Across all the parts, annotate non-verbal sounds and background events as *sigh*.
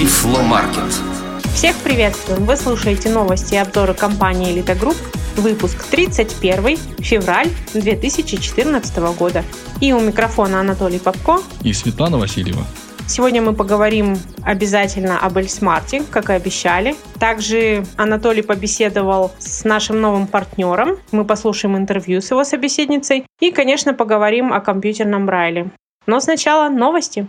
Тифломаркет. Всех приветствуем! Вы слушаете новости и обзоры компании «Элита Групп», выпуск 31 февраль 2014 года. И у микрофона Анатолий Попко и Светлана Васильева. Сегодня мы поговорим обязательно об Эльсмарте, как и обещали. Также Анатолий побеседовал с нашим новым партнером. Мы послушаем интервью с его собеседницей. И, конечно, поговорим о компьютерном Брайле. Но сначала новости.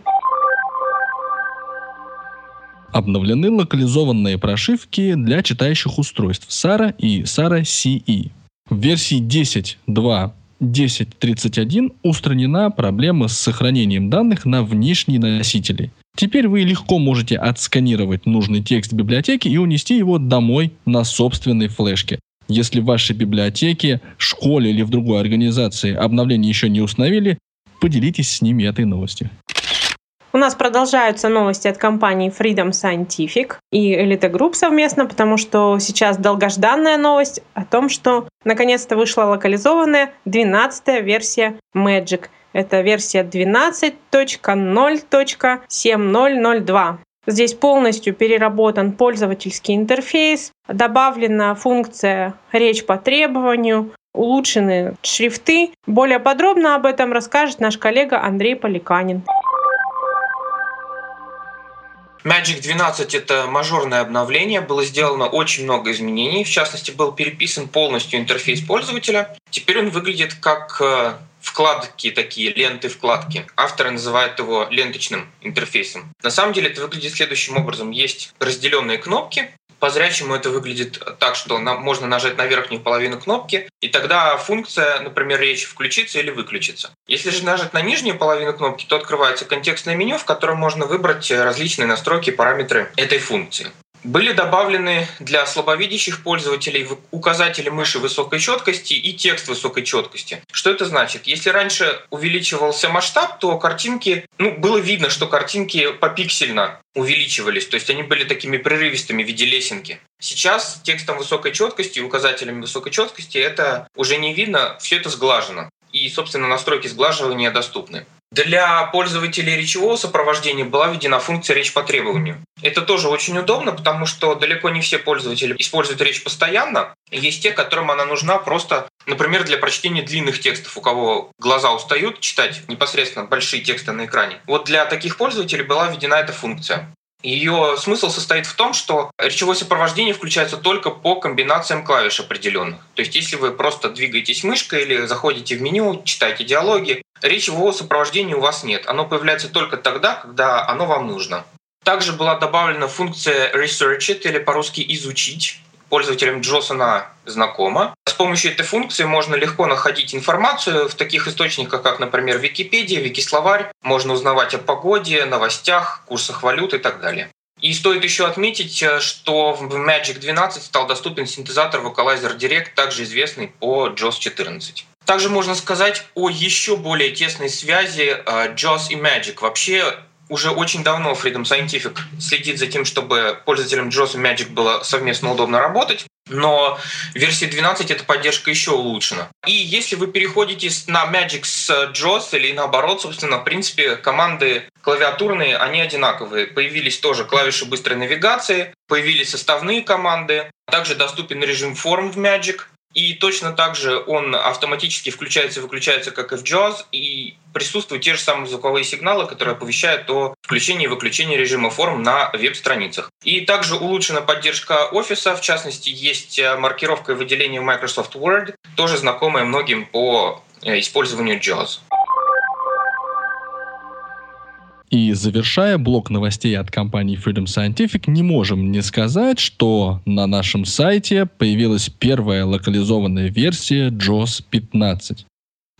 Обновлены локализованные прошивки для читающих устройств SARA и SARA CE. В версии 10.2 10.31 устранена проблема с сохранением данных на внешние носители. Теперь вы легко можете отсканировать нужный текст библиотеки и унести его домой на собственной флешке. Если в вашей библиотеке, школе или в другой организации обновление еще не установили, поделитесь с ними этой новостью. У нас продолжаются новости от компании Freedom Scientific и Elite Group совместно, потому что сейчас долгожданная новость о том, что наконец-то вышла локализованная 12 версия Magic. Это версия 12.0.7002. Здесь полностью переработан пользовательский интерфейс, добавлена функция «Речь по требованию», улучшены шрифты. Более подробно об этом расскажет наш коллега Андрей Поликанин. Magic 12 это мажорное обновление, было сделано очень много изменений, в частности был переписан полностью интерфейс пользователя. Теперь он выглядит как э, вкладки такие, ленты вкладки. Авторы называют его ленточным интерфейсом. На самом деле это выглядит следующим образом. Есть разделенные кнопки, по зрячему это выглядит так, что можно нажать на верхнюю половину кнопки, и тогда функция, например, речи включится или выключится. Если же нажать на нижнюю половину кнопки, то открывается контекстное меню, в котором можно выбрать различные настройки и параметры этой функции. Были добавлены для слабовидящих пользователей указатели мыши высокой четкости и текст высокой четкости. Что это значит? Если раньше увеличивался масштаб, то картинки, ну, было видно, что картинки попиксельно увеличивались, то есть они были такими прерывистыми в виде лесенки. Сейчас текстом высокой четкости и указателями высокой четкости это уже не видно, все это сглажено. И, собственно, настройки сглаживания доступны. Для пользователей речевого сопровождения была введена функция «Речь по требованию». Это тоже очень удобно, потому что далеко не все пользователи используют речь постоянно. Есть те, которым она нужна просто, например, для прочтения длинных текстов, у кого глаза устают читать непосредственно большие тексты на экране. Вот для таких пользователей была введена эта функция. Ее смысл состоит в том, что речевое сопровождение включается только по комбинациям клавиш определенных. То есть если вы просто двигаетесь мышкой или заходите в меню, читаете диалоги, речевого сопровождения у вас нет. Оно появляется только тогда, когда оно вам нужно. Также была добавлена функция Research It или по-русски «изучить». Пользователям она знакома. С помощью этой функции можно легко находить информацию в таких источниках, как, например, Википедия, Викисловарь. Можно узнавать о погоде, новостях, курсах валют и так далее. И стоит еще отметить, э, что в Magic 12 стал доступен синтезатор Vocalizer Direct, также известный по JOS 14. Также можно сказать о еще более тесной связи э, JOS и Magic. Вообще уже очень давно Freedom Scientific следит за тем, чтобы пользователям JOS и Magic было совместно удобно работать. Но в версии 12 эта поддержка еще улучшена. И если вы переходите на Magic с JOS или наоборот, собственно, в принципе, команды клавиатурные, они одинаковые. Появились тоже клавиши быстрой навигации, появились составные команды. Также доступен режим форм в Magic. И точно так же он автоматически включается и выключается, как и в JAWS, и присутствуют те же самые звуковые сигналы, которые оповещают о включении и выключении режима форм на веб-страницах. И также улучшена поддержка офиса, в частности, есть э, маркировка и выделение в Microsoft Word, тоже знакомая многим по э, использованию JAWS. И завершая блок новостей от компании Freedom Scientific, не можем не сказать, что на нашем сайте появилась первая локализованная версия JOS 15.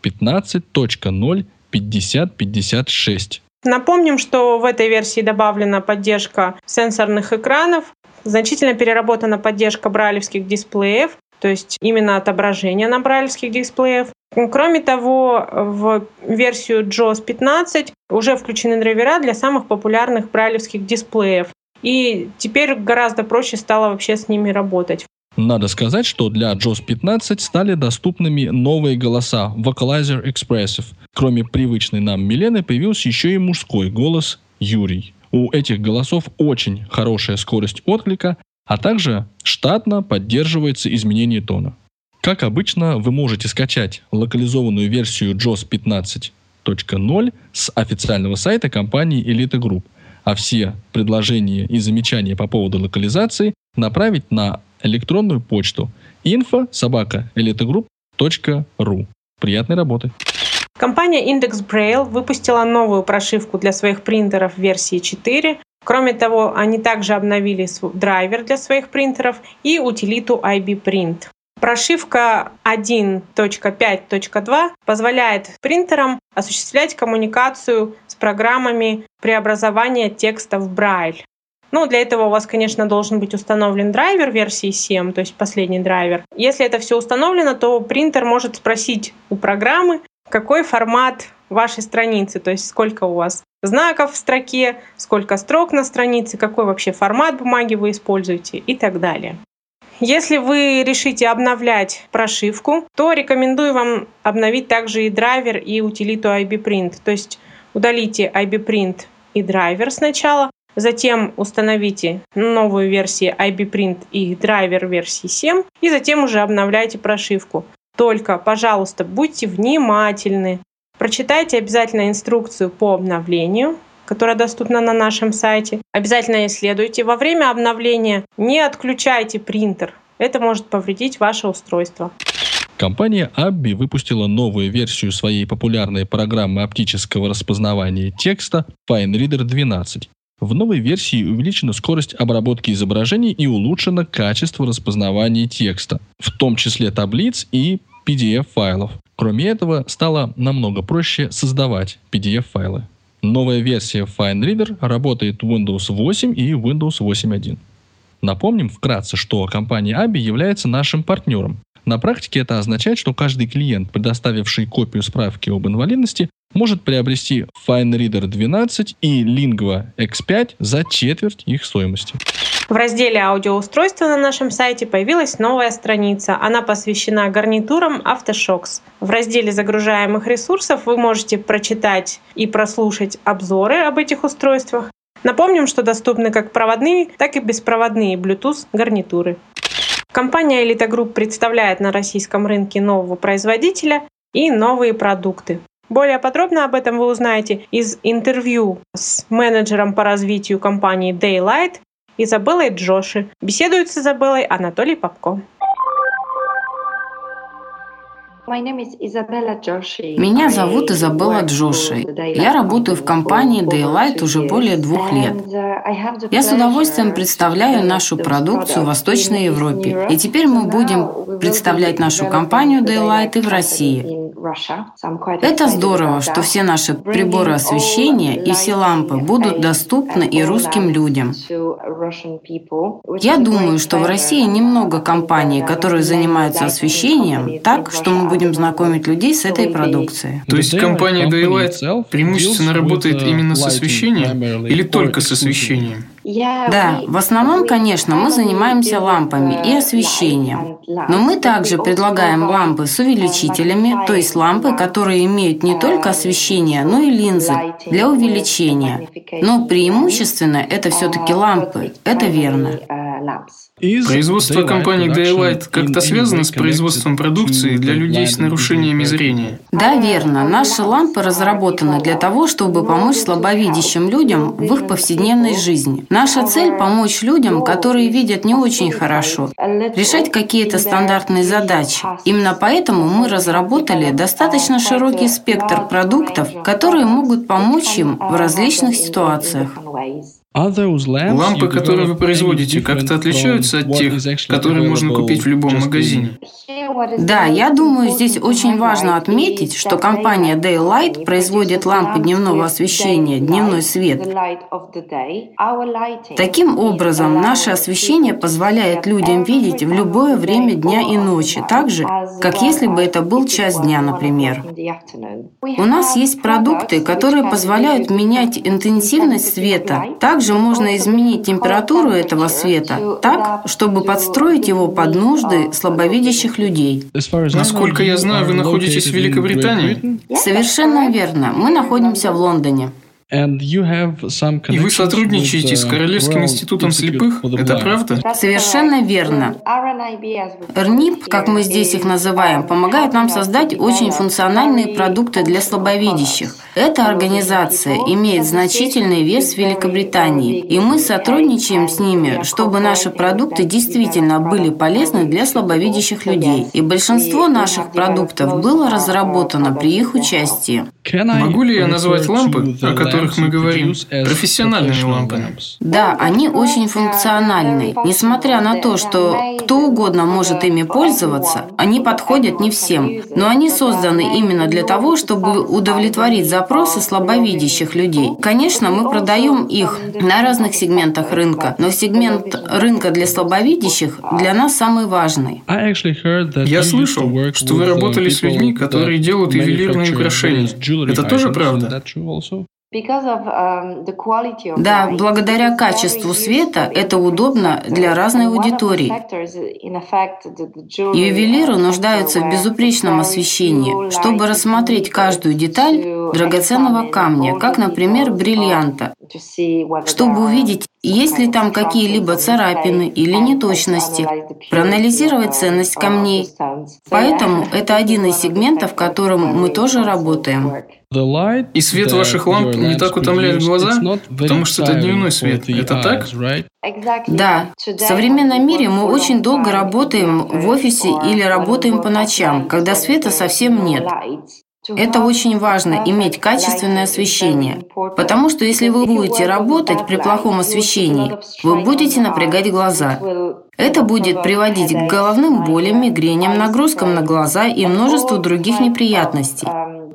15.0.5056. Напомним, что в этой версии добавлена поддержка сенсорных экранов, значительно переработана поддержка брайлевских дисплеев, то есть именно отображение на брайлевских дисплеев. Кроме того, в версию JOS 15 уже включены драйвера для самых популярных брайлевских дисплеев. И теперь гораздо проще стало вообще с ними работать. Надо сказать, что для JOS 15 стали доступными новые голоса Vocalizer Expressive. Кроме привычной нам Милены, появился еще и мужской голос Юрий. У этих голосов очень хорошая скорость отклика, а также штатно поддерживается изменение тона. Как обычно, вы можете скачать локализованную версию JOS 15.0 с официального сайта компании Elite Group, а все предложения и замечания по поводу локализации направить на электронную почту info собака elitegroup.ru. Приятной работы! Компания Index Braille выпустила новую прошивку для своих принтеров версии 4. Кроме того, они также обновили драйвер для своих принтеров и утилиту IB Print. Прошивка 1.5.2 позволяет принтерам осуществлять коммуникацию с программами преобразования текста в Braille. Ну, для этого у вас, конечно, должен быть установлен драйвер версии 7, то есть последний драйвер. Если это все установлено, то принтер может спросить у программы, какой формат вашей страницы, то есть сколько у вас знаков в строке, сколько строк на странице, какой вообще формат бумаги вы используете и так далее. Если вы решите обновлять прошивку, то рекомендую вам обновить также и драйвер, и утилиту IBPrint. То есть удалите IBPrint и драйвер сначала, затем установите новую версию IBPrint и драйвер версии 7, и затем уже обновляйте прошивку. Только, пожалуйста, будьте внимательны. Прочитайте обязательно инструкцию по обновлению, которая доступна на нашем сайте. Обязательно исследуйте. Во время обновления не отключайте принтер. Это может повредить ваше устройство. Компания Abby выпустила новую версию своей популярной программы оптического распознавания текста FineReader 12. В новой версии увеличена скорость обработки изображений и улучшено качество распознавания текста, в том числе таблиц и PDF-файлов. Кроме этого, стало намного проще создавать PDF-файлы. Новая версия FineReader работает в Windows 8 и Windows 8.1. Напомним вкратце, что компания ABI является нашим партнером. На практике это означает, что каждый клиент, предоставивший копию справки об инвалидности, может приобрести FineReader 12 и Lingua X5 за четверть их стоимости. В разделе «Аудиоустройства» на нашем сайте появилась новая страница. Она посвящена гарнитурам Aftershocks. В разделе загружаемых ресурсов вы можете прочитать и прослушать обзоры об этих устройствах. Напомним, что доступны как проводные, так и беспроводные Bluetooth гарнитуры. Компания Elite Group представляет на российском рынке нового производителя и новые продукты. Более подробно об этом вы узнаете из интервью с менеджером по развитию компании Daylight Изабеллой Джоши. Беседует с Изабеллой Анатолий Попко. Меня зовут Изабелла Джоши. Я работаю в компании Daylight уже более двух лет. Я с удовольствием представляю нашу продукцию в Восточной Европе. И теперь мы будем представлять нашу компанию Daylight и в России. Это здорово, что все наши приборы освещения и все лампы будут доступны и русским людям. Я думаю, что в России немного компаний, которые занимаются освещением, так, что мы будем знакомить людей с этой продукцией. То есть компания Daylight преимущественно работает именно с освещением или только с освещением? Да, в основном, конечно, мы занимаемся лампами и освещением. Но мы также предлагаем лампы с увеличителями, то есть лампы, которые имеют не только освещение, но и линзы для увеличения. Но преимущественно это все-таки лампы, это верно. Производство компании Daylight как-то связано с производством продукции для людей с нарушениями зрения? Да, верно. Наши лампы разработаны для того, чтобы помочь слабовидящим людям в их повседневной жизни. Наша цель – помочь людям, которые видят не очень хорошо, решать какие-то стандартные задачи. Именно поэтому мы разработали достаточно широкий спектр продуктов, которые могут помочь им в различных ситуациях. Лампы, которые вы производите, как-то отличаются от тех, которые можно купить в любом магазине? Да, я думаю, здесь очень важно отметить, что компания Daylight производит лампы дневного освещения, дневной свет. Таким образом, наше освещение позволяет людям видеть в любое время дня и ночи, так же, как если бы это был час дня, например. У нас есть продукты, которые позволяют менять интенсивность света так также можно изменить температуру этого света так, чтобы подстроить его под нужды слабовидящих людей. Насколько я знаю, вы находитесь в Великобритании? Совершенно верно. Мы находимся в Лондоне. И вы сотрудничаете с Королевским институтом слепых? Это правда? Совершенно верно. РНИП, как мы здесь их называем, помогает нам создать очень функциональные продукты для слабовидящих. Эта организация имеет значительный вес в Великобритании, и мы сотрудничаем с ними, чтобы наши продукты действительно были полезны для слабовидящих людей. И большинство наших продуктов было разработано при их участии. Могу ли я назвать лампы, о которых мы говорим, профессиональными лампами? Да, они очень функциональны. Несмотря на то, что кто угодно может ими пользоваться, они подходят не всем. Но они созданы именно для того, чтобы удовлетворить запросы слабовидящих людей. Конечно, мы продаем их на разных сегментах рынка, но сегмент рынка для слабовидящих для нас самый важный. Я слышал, что вы работали с людьми, которые делают ювелирные украшения. Это тоже правда? Um, да, благодаря качеству света это удобно для разной аудитории. Ювелиры нуждаются в безупречном освещении, чтобы рассмотреть каждую деталь драгоценного камня, как, например, бриллианта, чтобы увидеть, есть ли там какие-либо царапины или неточности, проанализировать ценность камней. Поэтому это один из сегментов, в котором мы тоже работаем. И свет ваших ламп не так утомляет глаза, потому что это дневной свет. Это так? Да. В современном мире мы очень долго работаем в офисе или работаем по ночам, когда света совсем нет. Это очень важно, иметь качественное освещение, потому что если вы будете работать при плохом освещении, вы будете напрягать глаза. Это будет приводить к головным болям, мигреням, нагрузкам на глаза и множеству других неприятностей.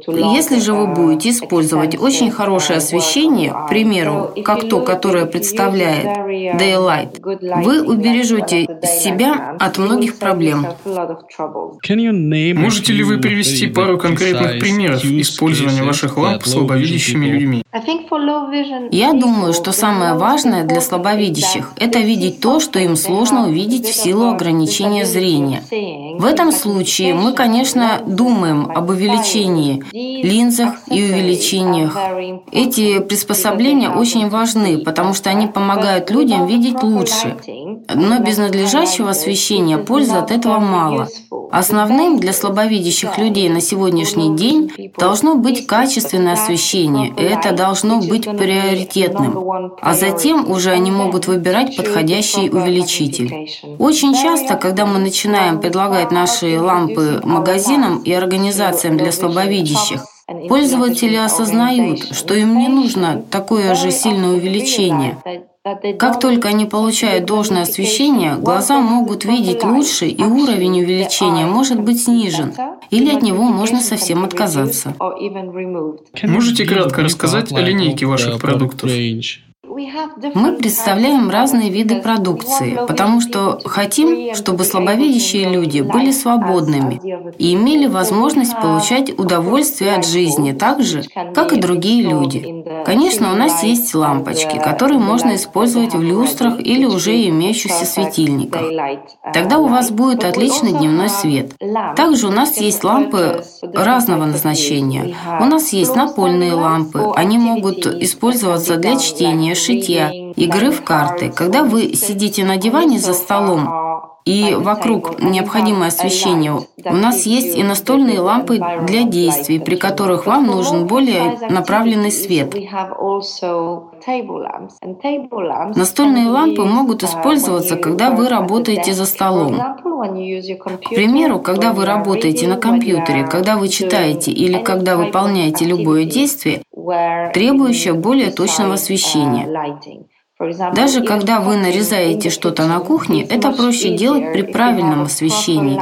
Если же вы будете использовать очень хорошее освещение, к примеру, как то, которое представляет Daylight, вы убережете себя от многих проблем. Можете ли вы привести пару конкретных примеров использования ваших ламп слабовидящими людьми? Я думаю, что самое важное для слабовидящих – это видеть то, что им сложно увидеть в силу ограничения зрения. В этом случае мы, конечно, думаем об увеличении линзах и увеличениях. Эти приспособления очень важны, потому что они помогают людям видеть лучше. Но без надлежащего освещения пользы от этого мало. Основным для слабовидящих людей на сегодняшний день должно быть качественное освещение, это должно быть приоритетным. А затем уже они могут выбирать подходящий увеличитель. Очень часто, когда мы начинаем предлагать наши лампы магазинам и организациям для слабовидящих, Пользователи осознают, что им не нужно такое же сильное увеличение. Как только они получают должное освещение, глаза могут видеть лучше, и уровень увеличения может быть снижен, или от него можно совсем отказаться. Можете кратко рассказать о линейке ваших продуктов? Мы представляем разные виды продукции, потому что хотим, чтобы слабовидящие люди были свободными и имели возможность получать удовольствие от жизни так же, как и другие люди. Конечно, у нас есть лампочки, которые можно использовать в люстрах или уже имеющихся светильниках. Тогда у вас будет отличный дневной свет. Также у нас есть лампы разного назначения. У нас есть напольные лампы. Они могут использоваться для чтения, шитья, игры в карты. Когда вы сидите на диване за столом, и вокруг необходимое освещение. У нас есть и настольные лампы для действий, при которых вам нужен более направленный свет. Настольные лампы могут использоваться, когда вы работаете за столом. К примеру, когда вы работаете на компьютере, когда вы читаете или когда выполняете любое действие, требующее более точного освещения. Даже когда вы нарезаете что-то на кухне, это проще делать при правильном освещении.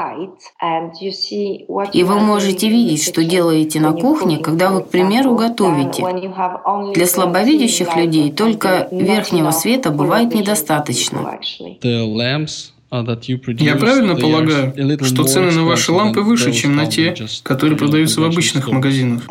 И вы можете видеть, что делаете на кухне, когда вы, к примеру, готовите. Для слабовидящих людей только верхнего света бывает недостаточно. Я правильно полагаю, что цены на ваши лампы выше, чем на те, которые продаются в обычных магазинах?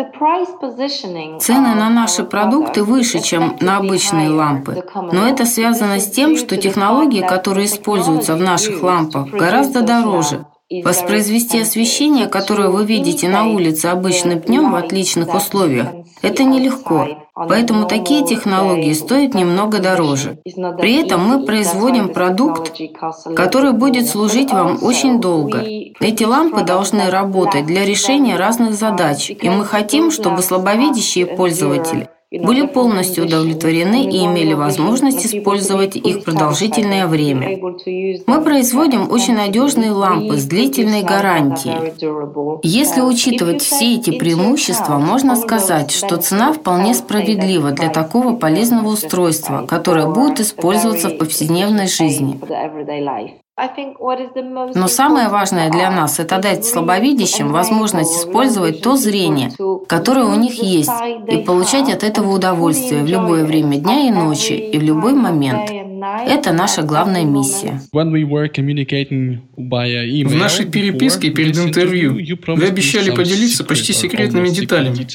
Цены на наши продукты выше, чем на обычные лампы. Но это связано с тем, что технологии, которые используются в наших лампах, гораздо дороже. Воспроизвести освещение, которое вы видите на улице обычным днем в отличных условиях, это нелегко. Поэтому такие технологии стоят немного дороже. При этом мы производим продукт, который будет служить вам очень долго. Эти лампы должны работать для решения разных задач, и мы хотим, чтобы слабовидящие пользователи были полностью удовлетворены и имели возможность использовать их продолжительное время. Мы производим очень надежные лампы с длительной гарантией. Если учитывать все эти преимущества, можно сказать, что цена вполне справедлива для такого полезного устройства, которое будет использоваться в повседневной жизни. Но самое важное для нас – это дать слабовидящим возможность использовать то зрение, которое у них есть, и получать от этого удовольствие в любое время дня и ночи, и в любой момент. Это наша главная миссия. В нашей переписке перед интервью вы обещали поделиться почти секретными деталями.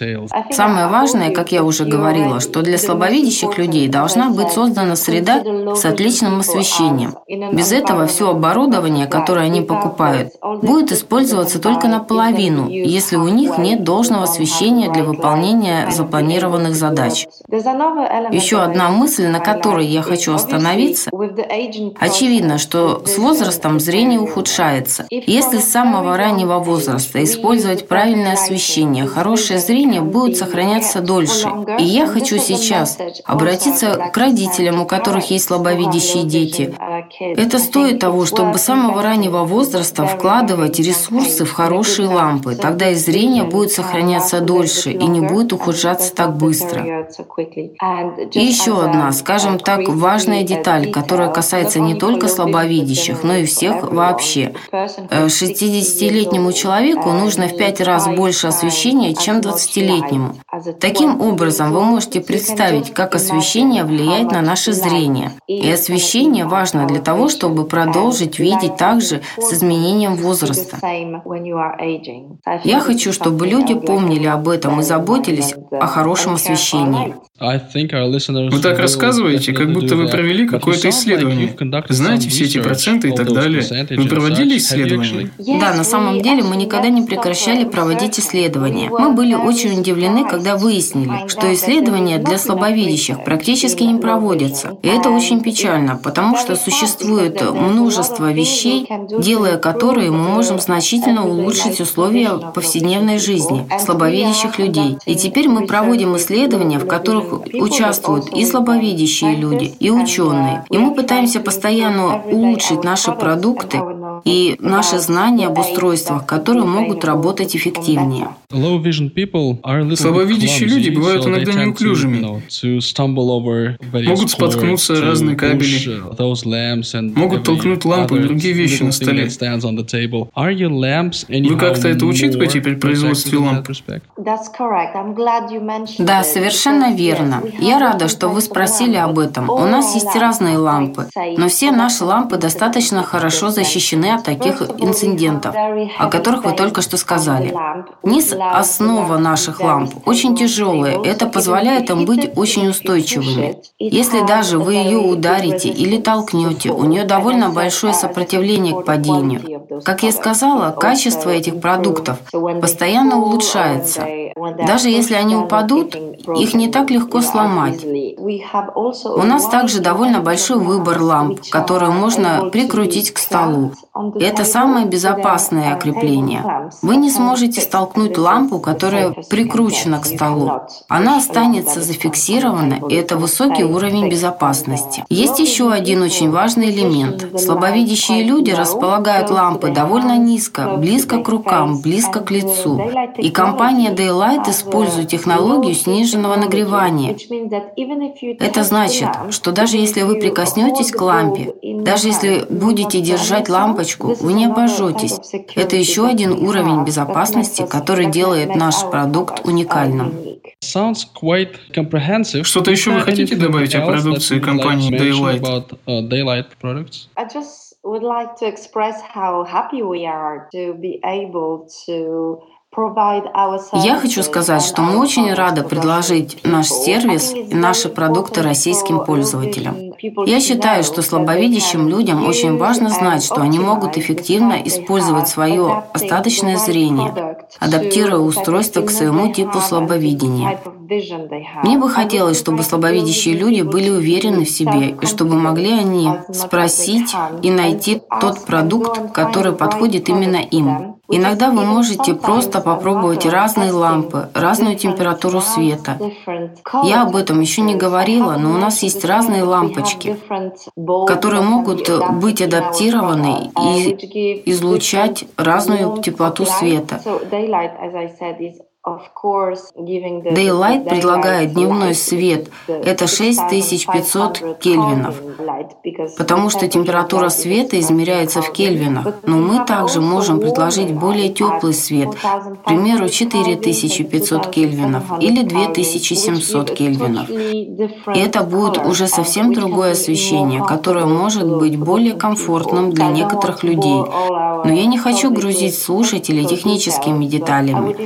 Самое важное, как я уже говорила, что для слабовидящих людей должна быть создана среда с отличным освещением. Без этого все оборудование, которое они покупают, будет использоваться только наполовину, если у них нет должного освещения для выполнения запланированных задач. Еще одна мысль, на которой я хочу остановиться. Очевидно, что с возрастом зрение ухудшается. Если с самого раннего возраста использовать правильное освещение, хорошее зрение будет сохраняться дольше. И я хочу сейчас обратиться к родителям, у которых есть слабовидящие дети. Это стоит того, чтобы с самого раннего возраста вкладывать ресурсы в хорошие лампы. Тогда и зрение будет сохраняться дольше и не будет ухудшаться так быстро. И еще одна, скажем так, важная деталь, которая касается не только слабовидящих, но и всех вообще. 60-летнему э, человеку нужно в 5 раз больше освещения, чем 20-летнему. Таким образом, вы можете представить, как освещение влияет на наше зрение. И освещение важно для того, чтобы продолжить видеть также с изменением возраста. Я хочу, чтобы люди помнили об этом и заботились о хорошем освещении. Вы так рассказываете, как будто вы провели какое-то исследование. Знаете все эти проценты и так далее. Вы проводили исследования? Да, на самом деле мы никогда не прекращали проводить исследования. Мы были очень удивлены, когда выяснили, что исследования для слабовидящих практически не проводятся. И это очень печально, потому что существует множество вещей, делая которые мы можем значительно улучшить условия повседневной жизни слабовидящих людей. И теперь мы проводим исследования, в которых участвуют и слабовидящие люди, и ученые. И мы пытаемся постоянно улучшить наши продукты и наши знания об устройствах, которые могут работать эффективнее. Слабовидящие люди бывают иногда неуклюжими, могут споткнуться разные кабели, могут толкнуть лампы и другие вещи на столе. Вы как-то это учитываете при производстве ламп? Да, совершенно верно. Я рада, что вы спросили об этом. У нас есть разные лампы, но все наши лампы достаточно хорошо защищены от таких инцидентов, о которых вы только что сказали. Низ основа наших ламп очень тяжелая. Это позволяет им быть очень устойчивыми. Если даже вы ее ударите или толкнете, у нее довольно большое сопротивление к падению. Как я сказала, качество этих продуктов постоянно улучшается. Даже если они упадут, их не так легко сломать. У нас также довольно большой выбор ламп, которые можно прикрутить к столу. Это самое безопасное крепление. Вы не сможете столкнуть лампу, которая прикручена к столу. Она останется зафиксирована, и это высокий уровень безопасности. Есть еще один очень важный элемент. Слабовидящие люди располагают лампы довольно низко, близко к рукам, близко к лицу. И компания Daylight использует технологию сниженного нагревания. Это значит, что даже если вы прикоснетесь к лампе, даже если будете держать лампочку, вы не обожжетесь. Это еще один уровень безопасности, который делает наш продукт уникальным. Что-то еще вы хотите добавить о продукции компании Daylight? Would like to express how happy we are to be able to я хочу сказать, что мы очень рады предложить наш сервис и наши продукты российским пользователям. Я считаю, что слабовидящим людям очень важно знать, что они могут эффективно использовать свое остаточное зрение, адаптируя устройство к своему типу слабовидения. Мне бы хотелось, чтобы слабовидящие люди были уверены в себе, и чтобы могли они спросить и найти тот продукт, который подходит именно им. Иногда вы можете просто попробовать разные лампы, разную температуру света. Я об этом еще не говорила, но у нас есть разные лампочки, которые могут быть адаптированы и излучать разную теплоту света. Daylight предлагает дневной свет. Это 6500 кельвинов, потому что температура света измеряется в кельвинах. Но мы также можем предложить более теплый свет, к примеру, 4500 кельвинов или 2700 кельвинов. И это будет уже совсем другое освещение, которое может быть более комфортным для некоторых людей. Но я не хочу грузить слушателей техническими деталями.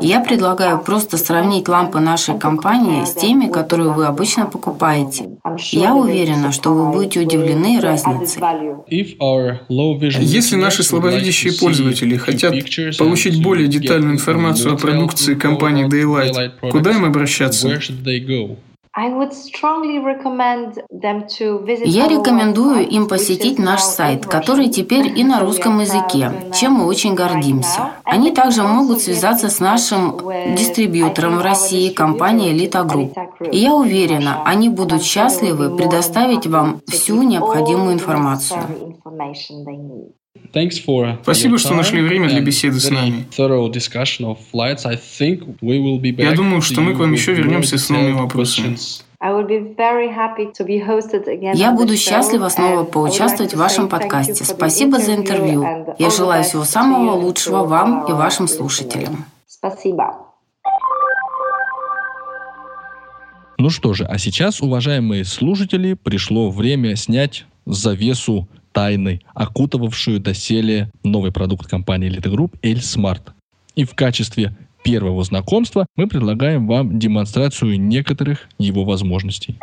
Я предлагаю просто сравнить лампы нашей компании с теми, которые вы обычно покупаете. Я уверена, что вы будете удивлены разницей. Если наши слабовидящие пользователи хотят получить более детальную информацию о продукции компании Daylight, куда им обращаться? Я рекомендую им посетить наш сайт, который теперь и на русском языке, чем мы очень гордимся. Они также могут связаться с нашим дистрибьютором в России, компанией Elita Group. И я уверена, они будут счастливы предоставить вам всю необходимую информацию. Спасибо, что нашли время для беседы с нами. Я думаю, что мы к вам еще вернемся с новыми вопросами. Я буду счастлива снова поучаствовать в вашем подкасте. Спасибо за интервью. Я желаю всего самого лучшего вам и вашим слушателям. Спасибо. Ну что же, а сейчас, уважаемые слушатели, пришло время снять завесу тайны, окутывавшую доселе новый продукт компании Elite Group L-Smart. И в качестве первого знакомства мы предлагаем вам демонстрацию некоторых его возможностей.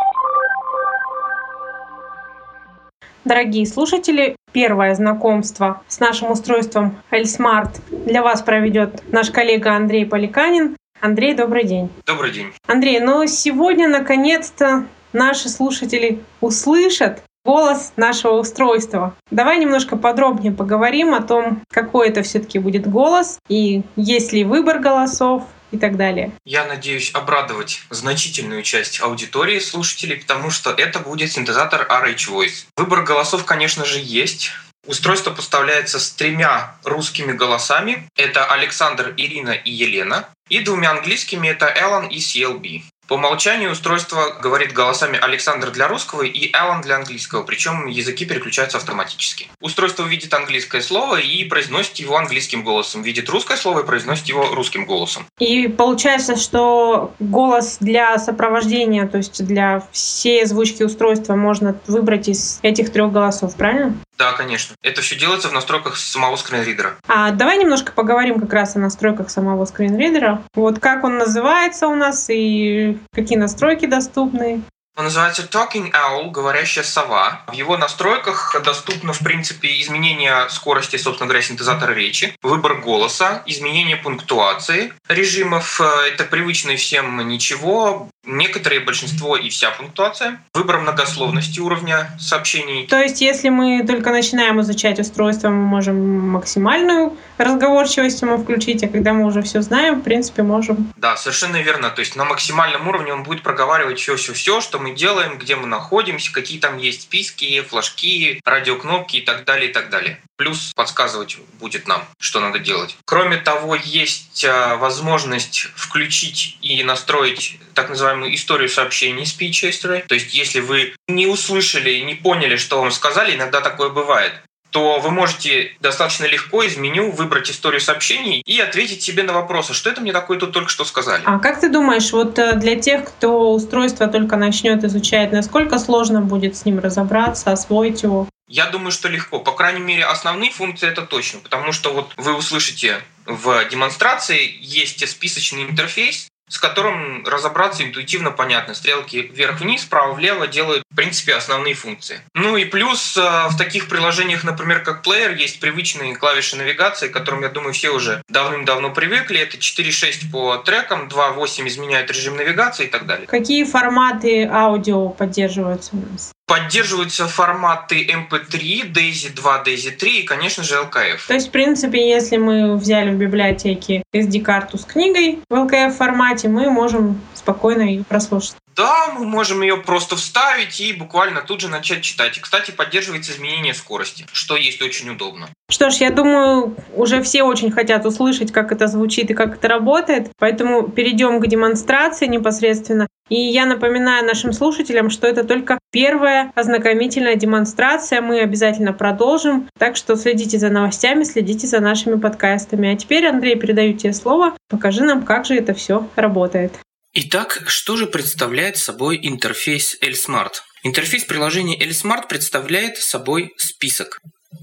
Дорогие слушатели, первое знакомство с нашим устройством L-Smart для вас проведет наш коллега Андрей Поликанин. Андрей, добрый день. Добрый день. Андрей, ну сегодня наконец-то наши слушатели услышат голос нашего устройства. Давай немножко подробнее поговорим о том, какой это все-таки будет голос и есть ли выбор голосов и так далее. Я надеюсь обрадовать значительную часть аудитории слушателей, потому что это будет синтезатор RH Voice. Выбор голосов, конечно же, есть. Устройство поставляется с тремя русскими голосами. Это Александр, Ирина и Елена. И двумя английскими это Эллен и CLB. По умолчанию устройство говорит голосами Александр для русского и Алан для английского, причем языки переключаются автоматически. Устройство видит английское слово и произносит его английским голосом, видит русское слово и произносит его русским голосом. И получается, что голос для сопровождения, то есть для всей озвучки устройства можно выбрать из этих трех голосов, правильно? Да, конечно. Это все делается в настройках самого скринридера. А давай немножко поговорим как раз о настройках самого скринридера. Вот как он называется у нас и какие настройки доступны. Он называется Talking Owl, говорящая сова. В его настройках доступно, в принципе, изменение скорости, собственно говоря, синтезатора речи, выбор голоса, изменение пунктуации режимов. Э, это привычные всем ничего, некоторые, большинство и вся пунктуация. Выбор многословности уровня сообщений. То есть, если мы только начинаем изучать устройство, мы можем максимальную разговорчивость ему включить, а когда мы уже все знаем, в принципе, можем... Да, совершенно верно. То есть на максимальном уровне он будет проговаривать все-все-все, что мы делаем, где мы находимся, какие там есть списки, флажки, радиокнопки и так далее, и так далее. Плюс подсказывать будет нам, что надо делать. Кроме того, есть а, возможность включить и настроить так называемую историю сообщений speech history. То есть, если вы не услышали не поняли, что вам сказали, иногда такое бывает то вы можете достаточно легко из меню выбрать историю сообщений и ответить себе на вопросы, что это мне такое тут только что сказали. А как ты думаешь, вот э, для тех, кто устройство только начнет изучать, насколько сложно будет с ним разобраться, освоить его? Я думаю, что легко. По крайней мере, основные функции это точно, потому что вот вы услышите в демонстрации есть списочный интерфейс, с которым разобраться интуитивно понятно. Стрелки вверх-вниз, вправо-влево делают, в принципе, основные функции. Ну и плюс э, в таких приложениях, например, как Player, есть привычные клавиши навигации, к которым, я думаю, все уже давным-давно привыкли. Это 4.6 по трекам, 2.8 изменяет режим навигации и так далее. Какие форматы аудио поддерживаются у нас? Поддерживаются форматы MP3, DAISY 2, DAISY 3 и, конечно же, LKF. То есть, в принципе, если мы взяли в библиотеке SD-карту с книгой в LKF формате, мы можем спокойно ее прослушать. Да, мы можем ее просто вставить и буквально тут же начать читать. И, кстати, поддерживается изменение скорости, что есть очень удобно. Что ж, я думаю, уже все очень хотят услышать, как это звучит и как это работает, поэтому перейдем к демонстрации непосредственно. И я напоминаю нашим слушателям, что это только первая ознакомительная демонстрация. Мы обязательно продолжим, так что следите за новостями, следите за нашими подкастами. А теперь, Андрей, передаю тебе слово. Покажи нам, как же это все работает. Итак, что же представляет собой интерфейс L-Smart? Интерфейс приложения L-Smart представляет собой список.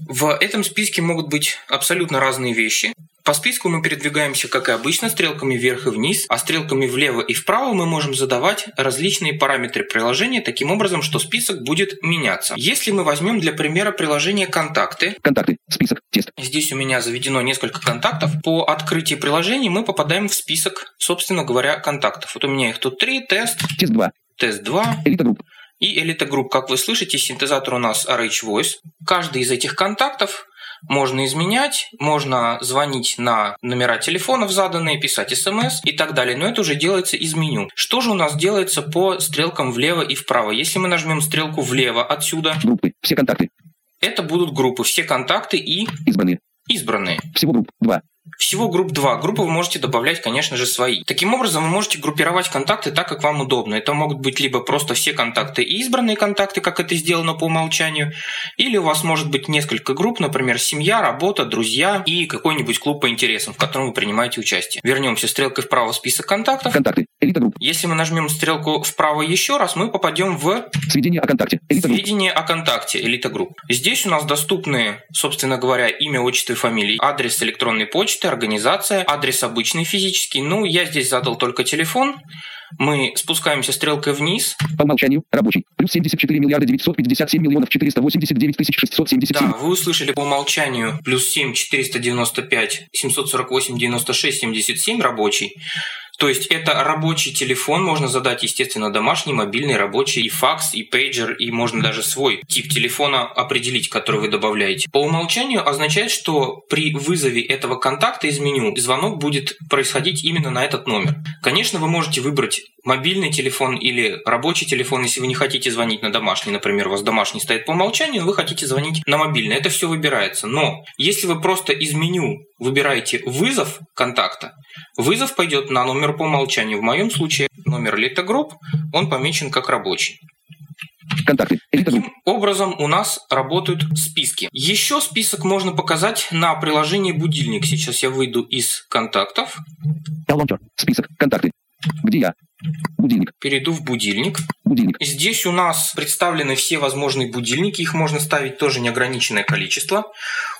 В этом списке могут быть абсолютно разные вещи. По списку мы передвигаемся, как и обычно, стрелками вверх и вниз, а стрелками влево и вправо мы можем задавать различные параметры приложения таким образом, что список будет меняться. Если мы возьмем для примера приложение «Контакты», Контакты, список, тест. Здесь у меня заведено несколько контактов. По открытии приложения мы попадаем в список, собственно говоря, контактов. Вот у меня их тут три, тест. Тест 2. Тест 2. Элита групп. И элита групп. Как вы слышите, синтезатор у нас RH Voice. Каждый из этих контактов можно изменять, можно звонить на номера телефонов заданные, писать смс и так далее, но это уже делается из меню. Что же у нас делается по стрелкам влево и вправо? Если мы нажмем стрелку влево отсюда... Группы, все контакты. Это будут группы, все контакты и... Избранные. Избранные. Всего групп 2. Всего групп 2. Группы вы можете добавлять, конечно же, свои. Таким образом, вы можете группировать контакты так, как вам удобно. Это могут быть либо просто все контакты и избранные контакты, как это сделано по умолчанию, или у вас может быть несколько групп, например, семья, работа, друзья и какой-нибудь клуб по интересам, в котором вы принимаете участие. Вернемся стрелкой вправо в список контактов. Контакты. Элита групп. Если мы нажмем стрелку вправо еще раз, мы попадем в Сведения о контакте. Элита групп. Сведения о контакте, элита групп. Здесь у нас доступны, собственно говоря, имя, отчество и фамилия, адрес электронной почты, организация, адрес обычный физический. Ну, я здесь задал только телефон. Мы спускаемся стрелкой вниз. По умолчанию рабочий. Плюс 74 миллиарда 957 миллионов 489 тысяч 677. Да, вы услышали по умолчанию плюс 7 495 748 96 77 рабочий. То есть это рабочий телефон, можно задать, естественно, домашний, мобильный, рабочий, и факс, и пейджер, и можно даже свой тип телефона определить, который вы добавляете. По умолчанию означает, что при вызове этого контакта из меню звонок будет происходить именно на этот номер. Конечно, вы можете выбрать мобильный телефон или рабочий телефон, если вы не хотите звонить на домашний, например, у вас домашний стоит по умолчанию, вы хотите звонить на мобильный. Это все выбирается. Но если вы просто из меню выбираете вызов контакта, вызов пойдет на номер по умолчанию. В моем случае номер литогрупп, он помечен как рабочий. Контакты. Таким образом у нас работают списки. Еще список можно показать на приложении «Будильник». Сейчас я выйду из контактов. Список. Контакты. Где я? Будильник. перейду в «Будильник». Будильник. Здесь у нас представлены все возможные будильники, их можно ставить тоже неограниченное количество.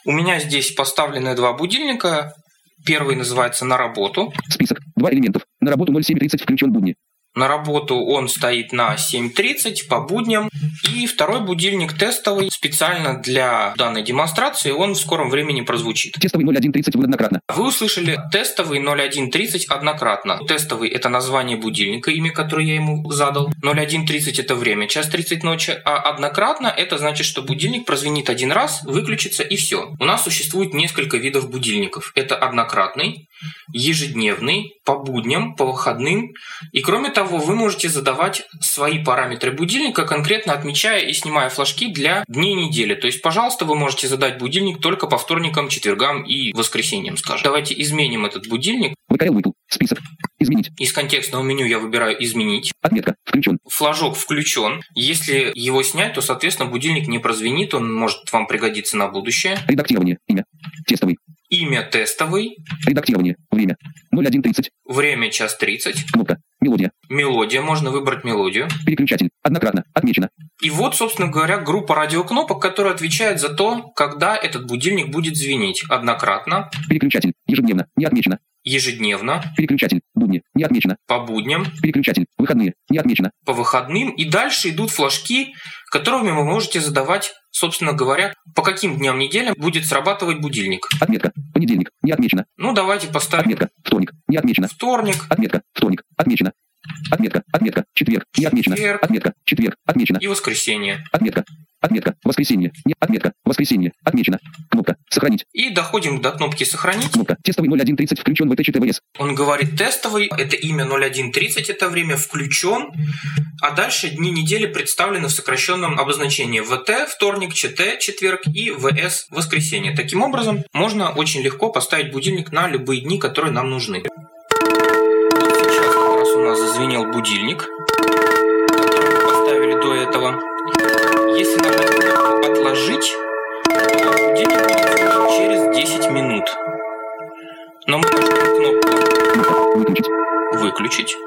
У меня здесь поставлены два будильника. Первый называется «На работу». Список. Два элементов. На работу 07.30 включен будни. На работу он стоит на 7.30 по будням. И второй будильник тестовый, специально для данной демонстрации, он в скором времени прозвучит. Тестовый 01.30 в однократно. Вы услышали тестовый 0130 однократно. Тестовый – это название будильника, имя, которое я ему задал. 0130 – это время, час 30 ночи. А однократно – это значит, что будильник прозвенит один раз, выключится и все. У нас существует несколько видов будильников. Это однократный, ежедневный, по будням, по выходным. И кроме того, вы можете задавать свои параметры будильника, конкретно отмечая и снимая флажки для дней недели. То есть, пожалуйста, вы можете задать будильник только по вторникам, четвергам и воскресеньям, скажем. Давайте изменим этот будильник. ВКЛ выпал. Список. Изменить. Из контекстного меню я выбираю «Изменить». Отметка. Включен. Флажок включен. Если его снять, то, соответственно, будильник не прозвенит, он может вам пригодиться на будущее. Редактирование. Имя. Тестовый. Имя тестовый, Редактирование. Время. 01.30. время час 30, Кнопка. Мелодия. мелодия, можно выбрать мелодию. Переключатель. Однократно. Отмечено. И вот, собственно говоря, группа радиокнопок, которая отвечает за то, когда этот будильник будет звенеть однократно. Переключатель. Ежедневно. Не отмечено. Ежедневно. Переключатель. Будни. Не отмечено. По будням. Переключатель. Выходные. Не отмечено. По выходным. И дальше идут флажки, которыми вы можете задавать, собственно говоря, по каким дням недели будет срабатывать будильник. Отметка. Понедельник. Не отмечено. Ну, давайте поставим. Отметка. Вторник. Не отмечено. Вторник. Отметка. Вторник. Отмечено. Отметка. Отметка. Четверг. Не отмечено. Четверг. Отметка. Четверг. Отмечено. И воскресенье. Отметка. Отметка. Воскресенье. Не отметка. Воскресенье. Отмечено. Кнопка. Сохранить. И доходим до кнопки «Сохранить». Кнопка. Тестовый 0130 включен в ТЧТВС. Он говорит тестовый, это имя 0130, это время включен, а дальше дни недели представлены в сокращенном обозначении ВТ, вторник, ЧТ, четверг и ВС, воскресенье. Таким образом, можно очень легко поставить будильник на любые дни, которые нам нужны. Нас зазвенел будильник, который мы поставили до этого. Если нажать кнопку «Отложить», то будильник будет через 10 минут. Но мы нажмем кнопку. Выключить. «Выключить».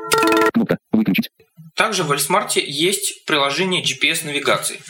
Кнопка. Выключить. Также в Альсмарте есть приложение GPS-навигации.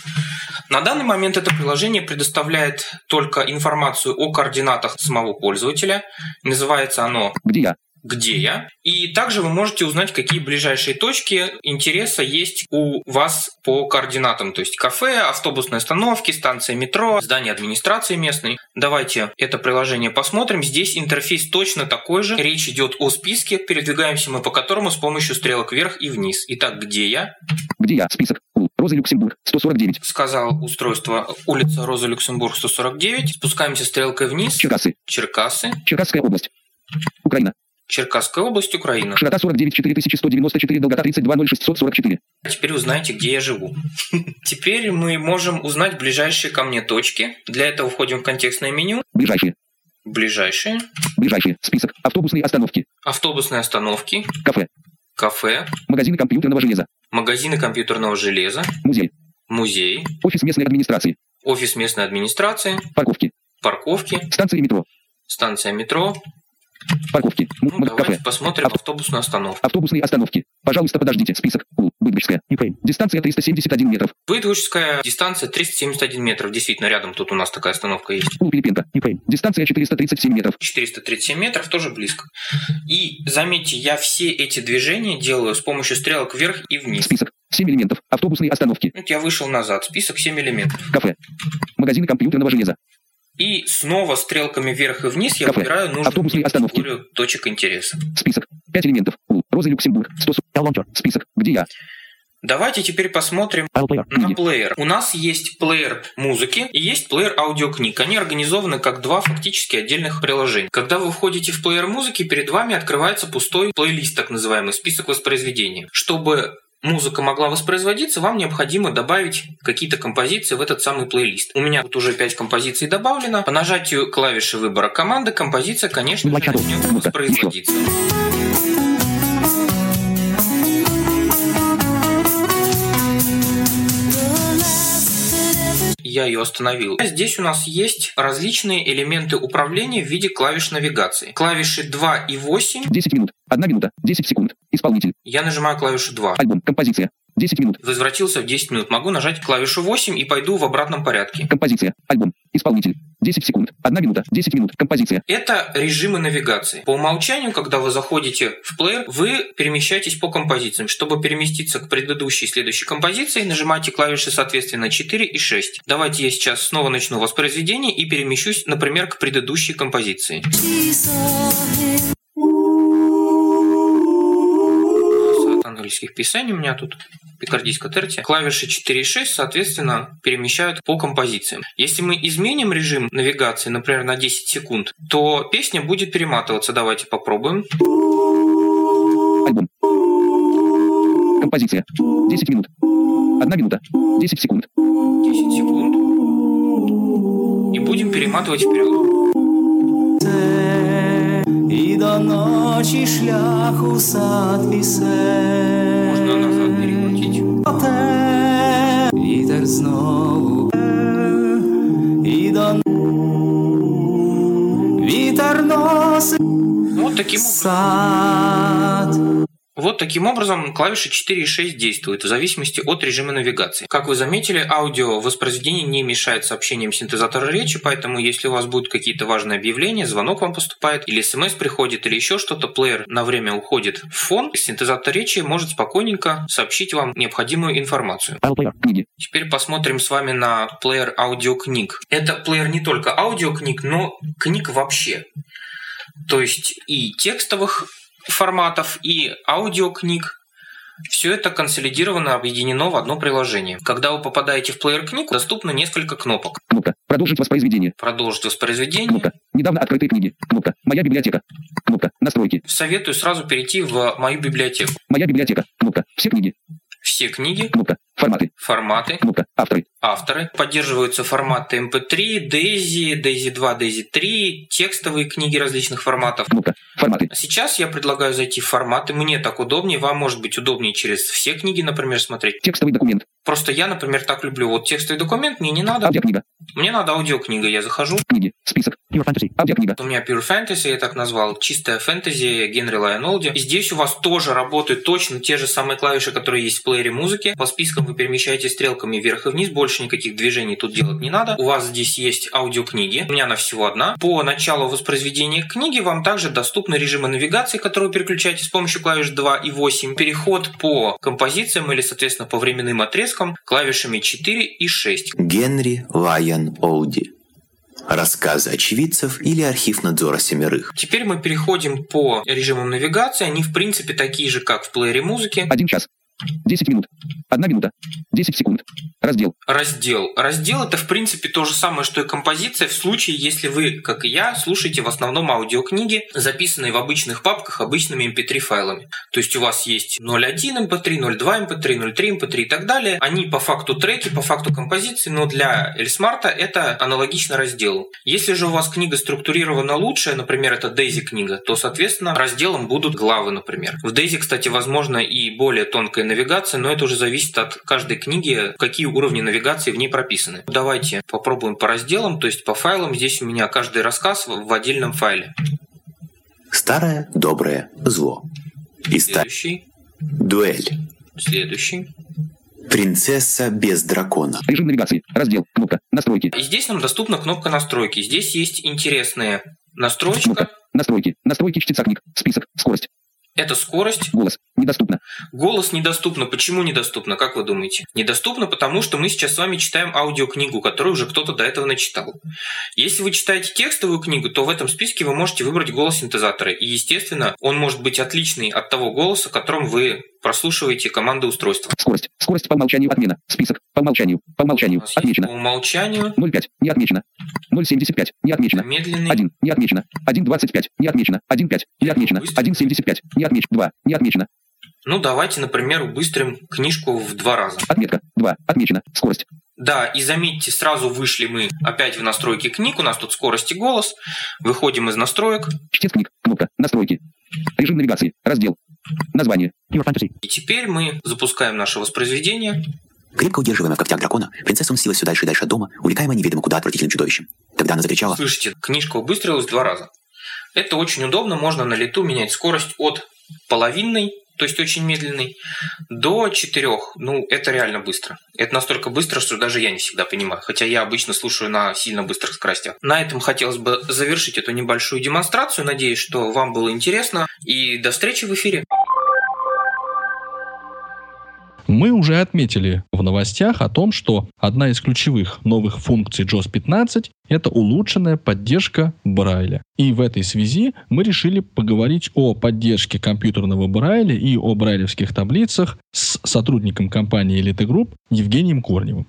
На данный момент это приложение предоставляет только информацию о координатах самого пользователя. Называется оно Где я? Где я. И также вы можете узнать, какие ближайшие точки интереса есть у вас по координатам. То есть кафе, автобусные остановки, станция метро, здание администрации местной. Давайте это приложение посмотрим. Здесь интерфейс точно такой же. Речь идет о списке, передвигаемся мы по которому с помощью стрелок вверх и вниз. Итак, где я? Где я? Список. Роза Люксембург. 149. Сказал устройство улица Роза Люксембург 149. Спускаемся стрелкой вниз. Черкассы. Черкассы. Черкасская область. Украина. Черкасская область, Украина. Широта 49 4194, долгота 32 0644. А Теперь узнаете, где я живу. *laughs* Теперь мы можем узнать ближайшие ко мне точки. Для этого входим в контекстное меню. Ближайшие. Ближайшие. Ближайшие. Список. Автобусные остановки. Автобусные остановки. Кафе. Кафе. Магазины компьютерного железа. Магазины компьютерного железа. Музей. Музей. Офис местной администрации. Офис местной администрации. Парковки. Парковки. Станции метро. Станция метро. Парковки. Ну, давайте Кафе. посмотрим Ав- автобусную остановку. Автобусные остановки. Пожалуйста, подождите. Список. У. Быдвичская. Ukraine. Дистанция 371 метров. Бытвышская дистанция 371 метров. Действительно, рядом тут у нас такая остановка есть. У. Пилипенко. Ukraine. Дистанция 437 метров. 437 метров, тоже близко. И заметьте, я все эти движения делаю с помощью стрелок вверх и вниз. Список. 7 элементов. Автобусные остановки. Вот я вышел назад, список 7 элементов. Кафе. Магазины компьютерного железа. И снова стрелками вверх и вниз я Кафе. выбираю нужную Автобусные остановки. категорию точек интереса. Список. 5 элементов. У. Роза Люксембург. 140. Список. Где я? Давайте теперь посмотрим на Книги. плеер. У нас есть плеер музыки и есть плеер аудиокниг. Они организованы как два фактически отдельных приложения. Когда вы входите в плеер музыки, перед вами открывается пустой плейлист, так называемый список воспроизведения. Чтобы музыка могла воспроизводиться, вам необходимо добавить какие-то композиции в этот самый плейлист. У меня тут уже 5 композиций добавлено. По нажатию клавиши выбора команды композиция, конечно же, начнет воспроизводиться. Я ее остановил. Здесь у нас есть различные элементы управления в виде клавиш навигации. Клавиши 2 и 8 10 минут. 1 минута. 10 секунд. Исполнитель. я нажимаю клавишу 2. Альбом. Композиция. 10 минут. Возвратился в 10 минут. Могу нажать клавишу 8 и пойду в обратном порядке. Композиция. Альбом. Исполнитель. 10 секунд. 1 минута. 10 минут. Композиция. Это режимы навигации. По умолчанию, когда вы заходите в плеер, вы перемещаетесь по композициям. Чтобы переместиться к предыдущей и следующей композиции, нажимайте клавиши соответственно 4 и 6. Давайте я сейчас снова начну воспроизведение и перемещусь, например, к предыдущей композиции. Английских писаний у меня тут пикардийская терция. Клавиши 4 и 6, соответственно, перемещают по композициям. Если мы изменим режим навигации, например, на 10 секунд, то песня будет перематываться. Давайте попробуем. Альбом. Композиция. 10 минут. 1 минута. 10 секунд. 10 секунд. И будем перематывать вперед. І до ночі шляху сад пісень. Можно назад перекрутить. Те Вітер знову і до Вітер носить Ну, таким образом. сад. Вот таким образом клавиша 4 и 6 действуют в зависимости от режима навигации. Как вы заметили, аудио воспроизведение не мешает сообщениям синтезатора речи, поэтому если у вас будут какие-то важные объявления, звонок вам поступает, или смс приходит, или еще что-то, плеер на время уходит в фон, синтезатор речи может спокойненько сообщить вам необходимую информацию. Теперь посмотрим с вами на плеер аудиокниг. Это плеер не только аудиокниг, но книг вообще. То есть и текстовых форматов, и аудиокниг. Все это консолидировано, объединено в одно приложение. Когда вы попадаете в плеер книг, доступно несколько кнопок. Кнопка «Продолжить воспроизведение». Продолжить воспроизведение. Кнопка «Недавно открытые книги». Кнопка «Моя библиотека». Кнопка «Настройки». Советую сразу перейти в мою библиотеку. «Моя библиотека». Кнопка «Все книги». Все книги. Кнопка «Форматы». Форматы. Кнопка «Авторы». Авторы. Поддерживаются форматы MP3, DAISY, DAISY 2, DAISY 3, текстовые книги различных форматов. Кнопка «Форматы». Сейчас я предлагаю зайти в форматы. Мне так удобнее, вам может быть удобнее через все книги, например, смотреть. Текстовый документ. Просто я, например, так люблю. Вот текстовый документ мне не надо. Аудиокнига. Мне надо аудиокнига. Я захожу. Книги. Список. Pure Fantasy. Аудиокнига. У меня Pure Fantasy, я так назвал. Чистая фэнтези Генри Лайонолди. И здесь у вас тоже работают точно те же самые клавиши, которые есть в плеере музыки. По спискам вы перемещаете стрелками вверх и вниз. Больше никаких движений тут делать не надо. У вас здесь есть аудиокниги. У меня она всего одна. По началу воспроизведения книги вам также доступны режимы навигации, которые вы переключаете с помощью клавиш 2 и 8. Переход по композициям или, соответственно, по временным отрезкам клавишами 4 и 6. Генри Лайон Олди. Рассказы очевидцев или архив надзора семерых. Теперь мы переходим по режимам навигации. Они, в принципе, такие же, как в плеере музыки. Один час. 10 минут. Одна минута. 10 секунд. Раздел. Раздел. Раздел это в принципе то же самое, что и композиция в случае, если вы, как и я, слушаете в основном аудиокниги, записанные в обычных папках обычными MP3 файлами. То есть у вас есть 0.1 MP3, 0.2 MP3, 0.3 MP3 и так далее. Они по факту треки, по факту композиции, но для Эльсмарта это аналогично разделу. Если же у вас книга структурирована лучше, например, это Daisy книга, то, соответственно, разделом будут главы, например. В Daisy, кстати, возможно и более тонкая навигация, но это уже зависит от каждой книги, какие уровни навигации в ней прописаны. Давайте попробуем по разделам, то есть по файлам. Здесь у меня каждый рассказ в отдельном файле. Старое доброе зло. И Следующий. Дуэль. Следующий. Принцесса без дракона. Режим навигации. Раздел. Кнопка. Настройки. И здесь нам доступна кнопка настройки. Здесь есть интересные настройки. Кнопка. Настройки. Настройки чтеца книг. Список. Скорость. Это скорость. Голос. Недоступно. Голос недоступно. Почему недоступно, как вы думаете? Недоступно, потому что мы сейчас с вами читаем аудиокнигу, которую уже кто-то до этого начитал. Если вы читаете текстовую книгу, то в этом списке вы можете выбрать голос синтезатора. И, естественно, он может быть отличный от того голоса, которым вы прослушиваете команды устройства. Скорость. Скорость по умолчанию отмена. Список. По умолчанию. По умолчанию. Отмечено. По умолчанию. 0,5. Не отмечено. 0,75. Не отмечено. Медленный. 1. Не отмечено. 1,25. Не отмечено. 1,5. Не отмечено. 1,75. Не отмечено. 2. Не отмечено. Ну, давайте, например, убыстрим книжку в два раза. Отметка. 2. Отмечено. Скорость. Да, и заметьте, сразу вышли мы опять в настройки книг. У нас тут скорость и голос. Выходим из настроек. Чтец книг. Кнопка. Настройки. Режим навигации. Раздел. Название. Pure Fantasy. И теперь мы запускаем наше воспроизведение. Крепко удерживаемая в когтях дракона, принцесса уносилась все дальше и дальше от дома, увлекаемая неведомо куда отвратительным чудовищем. Тогда она закричала. Слышите, книжка убыстрилась два раза. Это очень удобно, можно на лету менять скорость от половинной, то есть очень медленной, до четырех. Ну, это реально быстро. Это настолько быстро, что даже я не всегда понимаю, хотя я обычно слушаю на сильно быстрых скоростях. На этом хотелось бы завершить эту небольшую демонстрацию. Надеюсь, что вам было интересно. И до встречи в эфире. Мы уже отметили в новостях о том, что одна из ключевых новых функций JOS 15 – это улучшенная поддержка Брайля. И в этой связи мы решили поговорить о поддержке компьютерного Брайля и о брайлевских таблицах с сотрудником компании Elite Group Евгением Корневым.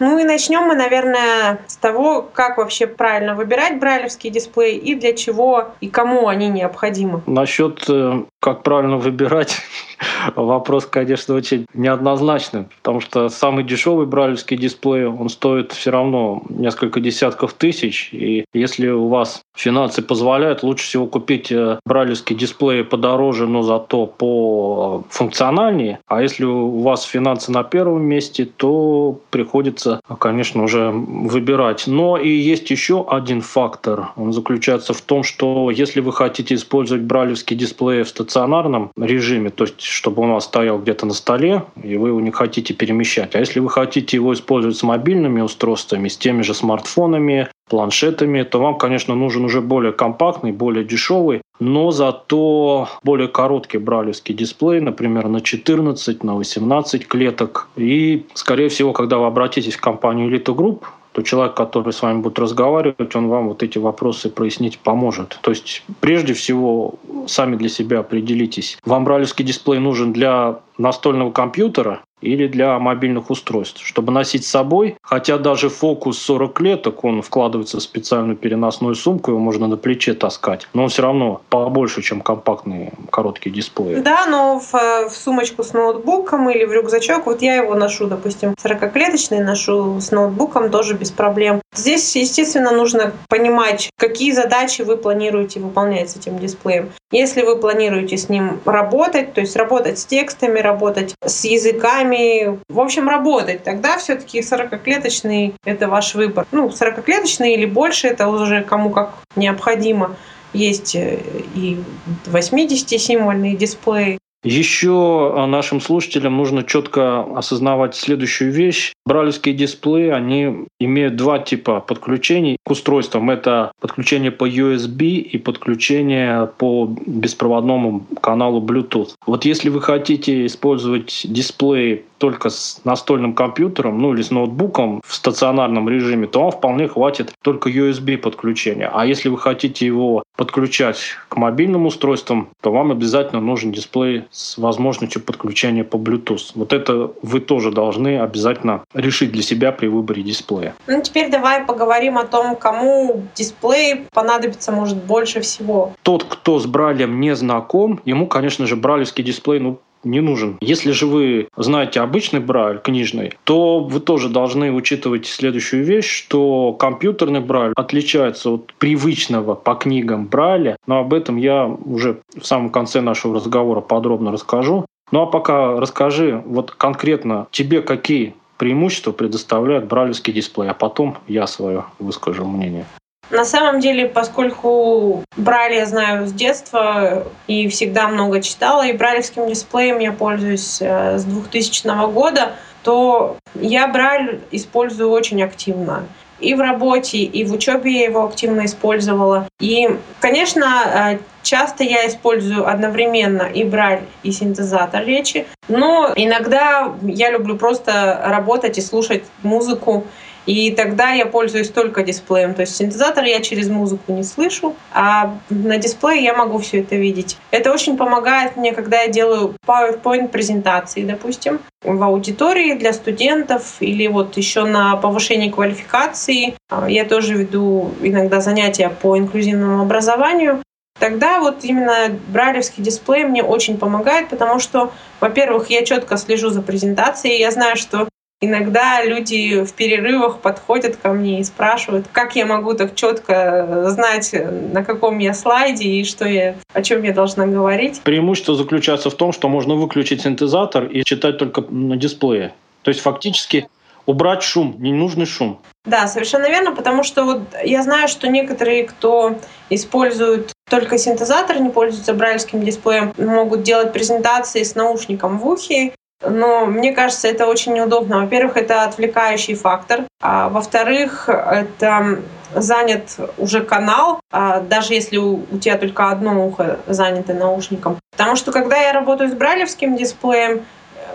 Ну и начнем мы, наверное, с того, как вообще правильно выбирать брайлевские дисплеи и для чего и кому они необходимы. Насчет э, Как правильно выбирать? *laughs* Вопрос, конечно, очень неоднозначный, потому что самый дешевый брайлевский дисплей, он стоит все равно несколько десятков тысяч, и если у вас финансы позволяют, лучше всего купить э, брайлевский дисплей подороже, но зато по функциональнее, а если у вас финансы на первом месте, то приходится, конечно, уже выбирать. Но и есть еще один фактор, он заключается в том, что если вы хотите использовать брайлевский дисплей в стационарном стационарном режиме, то есть чтобы он у вас стоял где-то на столе, и вы его не хотите перемещать. А если вы хотите его использовать с мобильными устройствами, с теми же смартфонами, планшетами, то вам, конечно, нужен уже более компактный, более дешевый, но зато более короткий бралевский дисплей, например, на 14, на 18 клеток. И, скорее всего, когда вы обратитесь в компанию Elite Group, то человек, который с вами будет разговаривать, он вам вот эти вопросы прояснить поможет. То есть прежде всего сами для себя определитесь, вам бралевский дисплей нужен для настольного компьютера или для мобильных устройств, чтобы носить с собой. Хотя даже фокус 40 клеток, он вкладывается в специальную переносную сумку, его можно на плече таскать. Но он все равно побольше, чем компактные короткие дисплеи. Да, но в, в сумочку с ноутбуком или в рюкзачок, вот я его ношу, допустим, 40-клеточный ношу с ноутбуком тоже без проблем. Здесь, естественно, нужно понимать, какие задачи вы планируете выполнять с этим дисплеем. Если вы планируете с ним работать, то есть работать с текстами, работать с языками, в общем, работать, тогда все-таки 40-клеточный – это ваш выбор. Ну, 40-клеточный или больше – это уже кому как необходимо. Есть э, и 80-символьные дисплеи. Еще а, нашим слушателям нужно четко осознавать следующую вещь. Бралевские дисплеи, они имеют два типа подключений к устройствам. Это подключение по USB и подключение по беспроводному каналу Bluetooth. Вот если вы хотите использовать дисплей только с настольным компьютером, ну или с ноутбуком в стационарном режиме, то вам вполне хватит только USB подключения. А если вы хотите его подключать к мобильным устройствам, то вам обязательно нужен дисплей с возможностью подключения по Bluetooth. Вот это вы тоже должны обязательно решить для себя при выборе дисплея. Ну теперь давай поговорим о том, кому дисплей понадобится может больше всего. Тот, кто с Брайлем не знаком, ему, конечно же, брайлевский дисплей ну, не нужен. Если же вы знаете обычный брайль книжный, то вы тоже должны учитывать следующую вещь, что компьютерный брайль отличается от привычного по книгам брайля, но об этом я уже в самом конце нашего разговора подробно расскажу. Ну а пока расскажи, вот конкретно тебе какие преимущества предоставляет брайлевский дисплей, а потом я свое выскажу мнение. На самом деле, поскольку Брайль я знаю с детства и всегда много читала, и брайлевским дисплеем я пользуюсь э, с 2000 года, то я Брайль использую очень активно. И в работе, и в учебе я его активно использовала. И, конечно, э, часто я использую одновременно и брайль, и синтезатор речи. Но иногда я люблю просто работать и слушать музыку и тогда я пользуюсь только дисплеем. То есть синтезатор я через музыку не слышу, а на дисплее я могу все это видеть. Это очень помогает мне, когда я делаю PowerPoint презентации, допустим, в аудитории для студентов или вот еще на повышении квалификации. А, я тоже веду иногда занятия по инклюзивному образованию. Тогда вот именно брайлевский дисплей мне очень помогает, потому что, во-первых, я четко слежу за презентацией, я знаю, что Иногда люди в перерывах подходят ко мне и спрашивают, как я могу так четко знать, на каком я слайде и что я, о чем я должна говорить. Преимущество заключается в том, что можно выключить синтезатор и читать только на дисплее. То есть фактически убрать шум, ненужный шум. Да, совершенно верно, потому что вот я знаю, что некоторые, кто используют только синтезатор, не пользуются брайлевским дисплеем, могут делать презентации с наушником в ухе, но мне кажется, это очень неудобно. Во-первых, это отвлекающий фактор. А во-вторых, это занят уже канал, а даже если у, тебя только одно ухо занято наушником. Потому что когда я работаю с брайлевским дисплеем,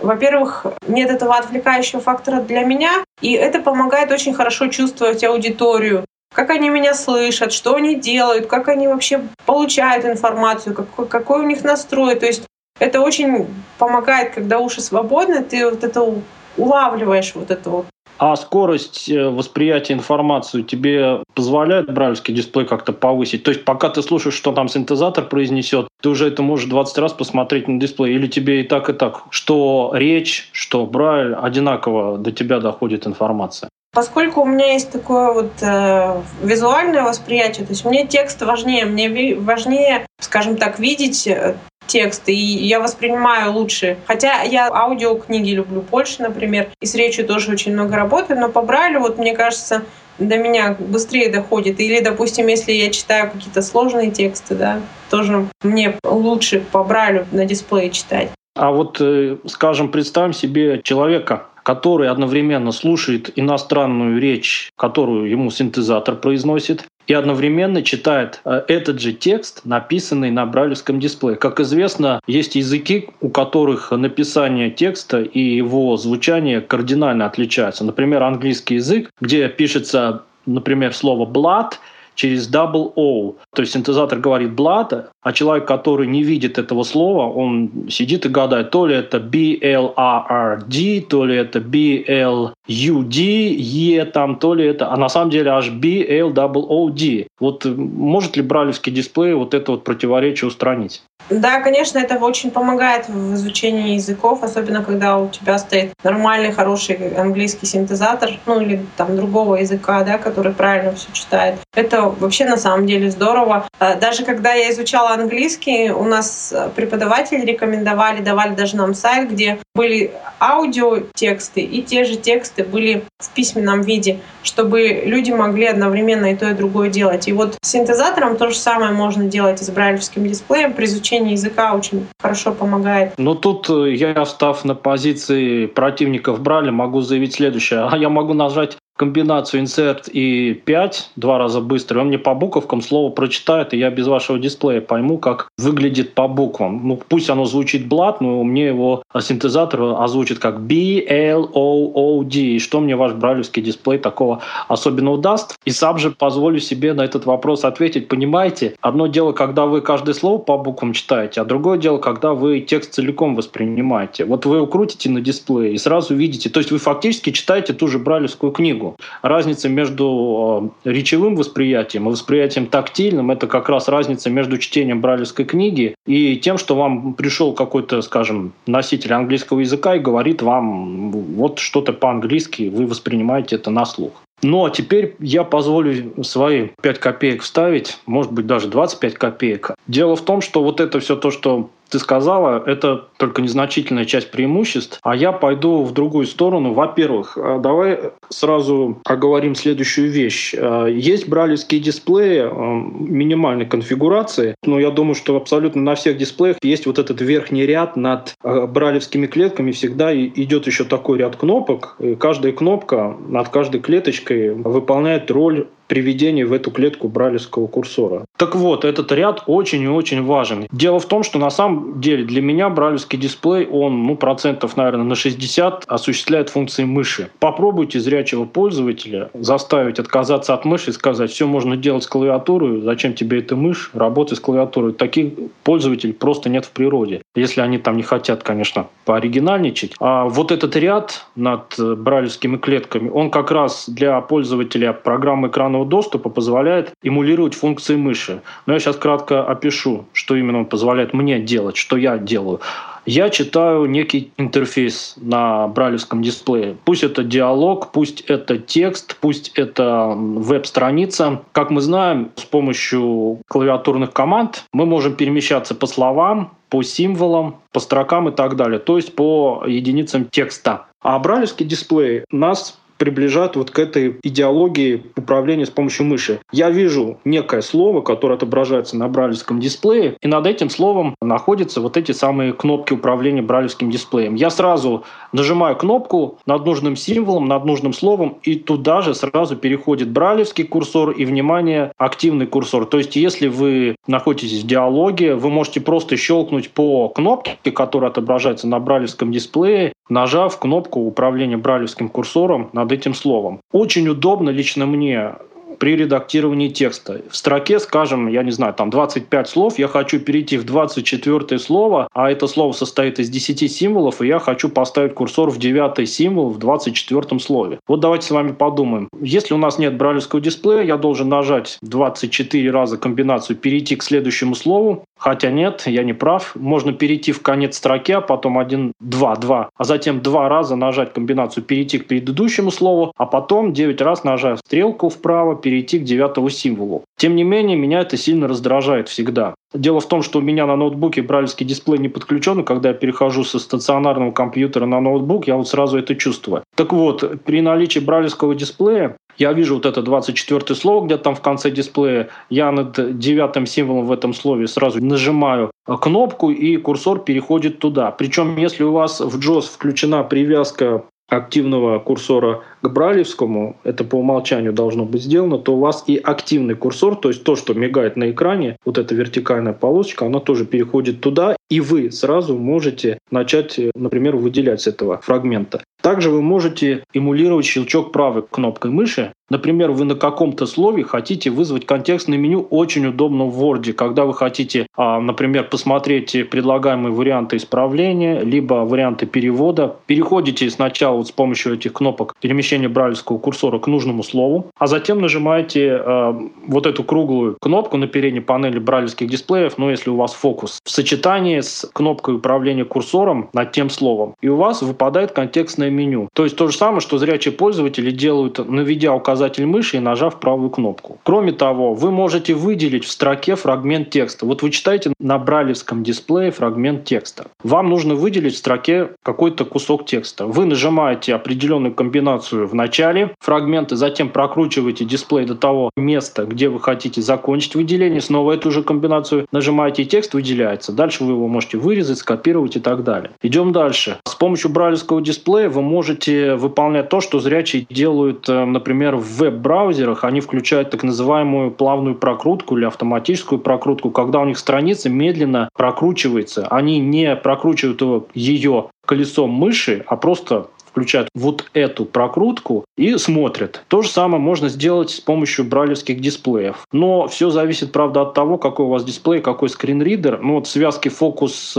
во-первых, нет этого отвлекающего фактора для меня, и это помогает очень хорошо чувствовать аудиторию, как они меня слышат, что они делают, как они вообще получают информацию, какой, какой у них настрой. То есть это очень помогает, когда уши свободны, ты вот это улавливаешь вот эту вот А скорость э, восприятия информации тебе позволяет брайлевский дисплей как-то повысить? То есть пока ты слушаешь, что там синтезатор произнесет, ты уже это можешь 20 раз посмотреть на дисплей? Или тебе и так, и так, что речь, что брайль, одинаково до тебя доходит информация? Поскольку у меня есть такое вот э, визуальное восприятие, то есть мне текст важнее, мне важнее, скажем так, видеть э, текст, и я воспринимаю лучше. Хотя я аудиокниги люблю больше, например, и с речью тоже очень много работаю, но по Брайлю, вот мне кажется, до меня быстрее доходит. Или, допустим, если я читаю какие-то сложные тексты, да, тоже мне лучше по Брайлю на дисплее читать. А вот, э, скажем, представим себе человека, который одновременно слушает иностранную речь, которую ему синтезатор произносит, и одновременно читает э, этот же текст, написанный на брайлевском дисплее. Как известно, есть языки, у которых написание текста и его звучание кардинально отличаются. Например, английский язык, где пишется, например, слово «blood», через double O. То есть синтезатор говорит blood, а человек, который не видит этого слова, он сидит и гадает, то ли это B-L-A-R-D, то ли это B-L-U-D, E там, то ли это, а на самом деле аж B-L-O-D. Вот может ли бралевский дисплей вот это вот противоречие устранить? Да, конечно, это очень помогает в изучении языков, особенно когда у тебя стоит нормальный, хороший английский синтезатор, ну или там другого языка, да, который правильно все читает. Это вообще на самом деле здорово. А даже когда я изучала английский, у нас преподаватели рекомендовали, давали даже нам сайт, где были аудиотексты и те же тексты были в письменном виде, чтобы люди могли одновременно и то, и другое делать. И вот с синтезатором то же самое можно делать и с брайлевским дисплеем. При изучении языка очень хорошо помогает. Но тут э, я, став на позиции противников Брайля, могу заявить следующее. А *laughs* я могу нажать комбинацию insert и 5 два раза быстро, он мне по буковкам слово прочитает, и я без вашего дисплея пойму, как выглядит по буквам. Ну, пусть оно звучит блат, но мне его синтезатор озвучит как B, L, O, O, D. И что мне ваш брайлевский дисплей такого особенного даст? И сам же позволю себе на этот вопрос ответить. Понимаете, одно дело, когда вы каждое слово по буквам читаете, а другое дело, когда вы текст целиком воспринимаете. Вот вы его крутите на дисплее и сразу видите. То есть вы фактически читаете ту же брайлевскую книгу. Разница между э, речевым восприятием и восприятием тактильным – это как раз разница между чтением брайлевской книги и тем, что вам пришел какой-то, скажем, носитель английского языка и говорит вам вот что-то по-английски, вы воспринимаете это на слух. Но теперь я позволю свои 5 копеек вставить, может быть даже 25 копеек. Дело в том, что вот это все то, что ты сказала, это только незначительная часть преимуществ, а я пойду в другую сторону. Во-первых, э, давай сразу оговорим следующую вещь. Э, есть бралевские дисплеи э, минимальной конфигурации, но я думаю, что абсолютно на всех дисплеях есть вот этот верхний ряд над бралевскими клетками, всегда идет еще такой ряд кнопок, и каждая кнопка над каждой клеточкой выполняет роль приведение в эту клетку бралевского курсора. Так вот, этот ряд очень и очень важен. Дело в том, что на самом деле для меня бралевский дисплей, он ну, процентов, наверное, на 60 осуществляет функции мыши. Попробуйте зрячего пользователя заставить отказаться от мыши и сказать, все можно делать с клавиатурой, зачем тебе эта мышь, работай с клавиатурой. Таких пользователей просто нет в природе. Если они там не хотят, конечно, пооригинальничать. А вот этот ряд над бралевскими клетками, он как раз для пользователя программы экрана экранного доступа позволяет эмулировать функции мыши. Но я сейчас кратко опишу, что именно он позволяет мне делать, что я делаю. Я читаю некий интерфейс на брайлевском дисплее. Пусть это диалог, пусть это текст, пусть это веб-страница. Как мы знаем, с помощью клавиатурных команд мы можем перемещаться по словам, по символам, по строкам и так далее, то есть по единицам текста. А брайлевский дисплей нас приближают вот к этой идеологии управления с помощью мыши. Я вижу некое слово, которое отображается на брайлевском дисплее, и над этим словом находятся вот эти самые кнопки управления брайлевским дисплеем. Я сразу нажимаю кнопку над нужным символом, над нужным словом, и туда же сразу переходит брайлевский курсор и, внимание, активный курсор. То есть, если вы находитесь в диалоге, вы можете просто щелкнуть по кнопке, которая отображается на брайлевском дисплее, нажав кнопку управления брайлевским курсором над этим словом. Очень удобно лично мне при редактировании текста. В строке, скажем, я не знаю, там 25 слов, я хочу перейти в 24 слово, а это слово состоит из 10 символов, и я хочу поставить курсор в 9 символ в 24 слове. Вот давайте с вами подумаем. Если у нас нет брайлевского дисплея, я должен нажать 24 раза комбинацию «перейти к следующему слову», Хотя нет, я не прав. Можно перейти в конец строки, а потом 1, 2, 2, а затем два раза нажать комбинацию «перейти к предыдущему слову», а потом 9 раз нажать стрелку вправо, перейти к девятому символу. Тем не менее, меня это сильно раздражает всегда. Дело в том, что у меня на ноутбуке брайлевский дисплей не подключен, и когда я перехожу со стационарного компьютера на ноутбук, я вот сразу это чувствую. Так вот, при наличии брайлевского дисплея я вижу вот это 24 слово где-то там в конце дисплея, я над девятым символом в этом слове сразу нажимаю кнопку, и курсор переходит туда. Причем, если у вас в JOS включена привязка активного курсора к брайлевскому, это по умолчанию должно быть сделано, то у вас и активный курсор, то есть то, что мигает на экране, вот эта вертикальная полосочка, она тоже переходит туда, и вы сразу можете начать, например, выделять с этого фрагмента. Также вы можете эмулировать щелчок правой кнопкой мыши. Например, вы на каком-то слове хотите вызвать контекстное меню очень удобно в Word, когда вы хотите, а, например, посмотреть предлагаемые варианты исправления, либо варианты перевода. Переходите сначала вот с помощью этих кнопок перемещения брайлевского курсора к нужному слову, а затем нажимаете а, вот эту круглую кнопку на передней панели брайлевских дисплеев, ну если у вас фокус, в сочетании с кнопкой управления курсором над тем словом. И у вас выпадает контекстное меню. То есть то же самое, что зрячие пользователи делают, наведя указатель мыши и нажав правую кнопку. Кроме того, вы можете выделить в строке фрагмент текста. Вот вы читаете на брайлевском дисплее фрагмент текста. Вам нужно выделить в строке какой-то кусок текста. Вы нажимаете определенную комбинацию в начале фрагмента, затем прокручиваете дисплей до того места, где вы хотите закончить выделение, снова эту же комбинацию нажимаете, и текст выделяется. Дальше вы его можете вырезать, скопировать и так далее. Идем дальше. С помощью брайлевского дисплея вы можете выполнять то, что зрячие делают, э, например, в веб-браузерах. Они включают так называемую плавную прокрутку или автоматическую прокрутку, когда у них страница медленно прокручивается. Они не прокручивают ее колесом мыши, а просто включают вот эту прокрутку и смотрят. То же самое можно сделать с помощью брайлевских дисплеев. Но все зависит, правда, от того, какой у вас дисплей, какой скринридер. Ну вот связки фокус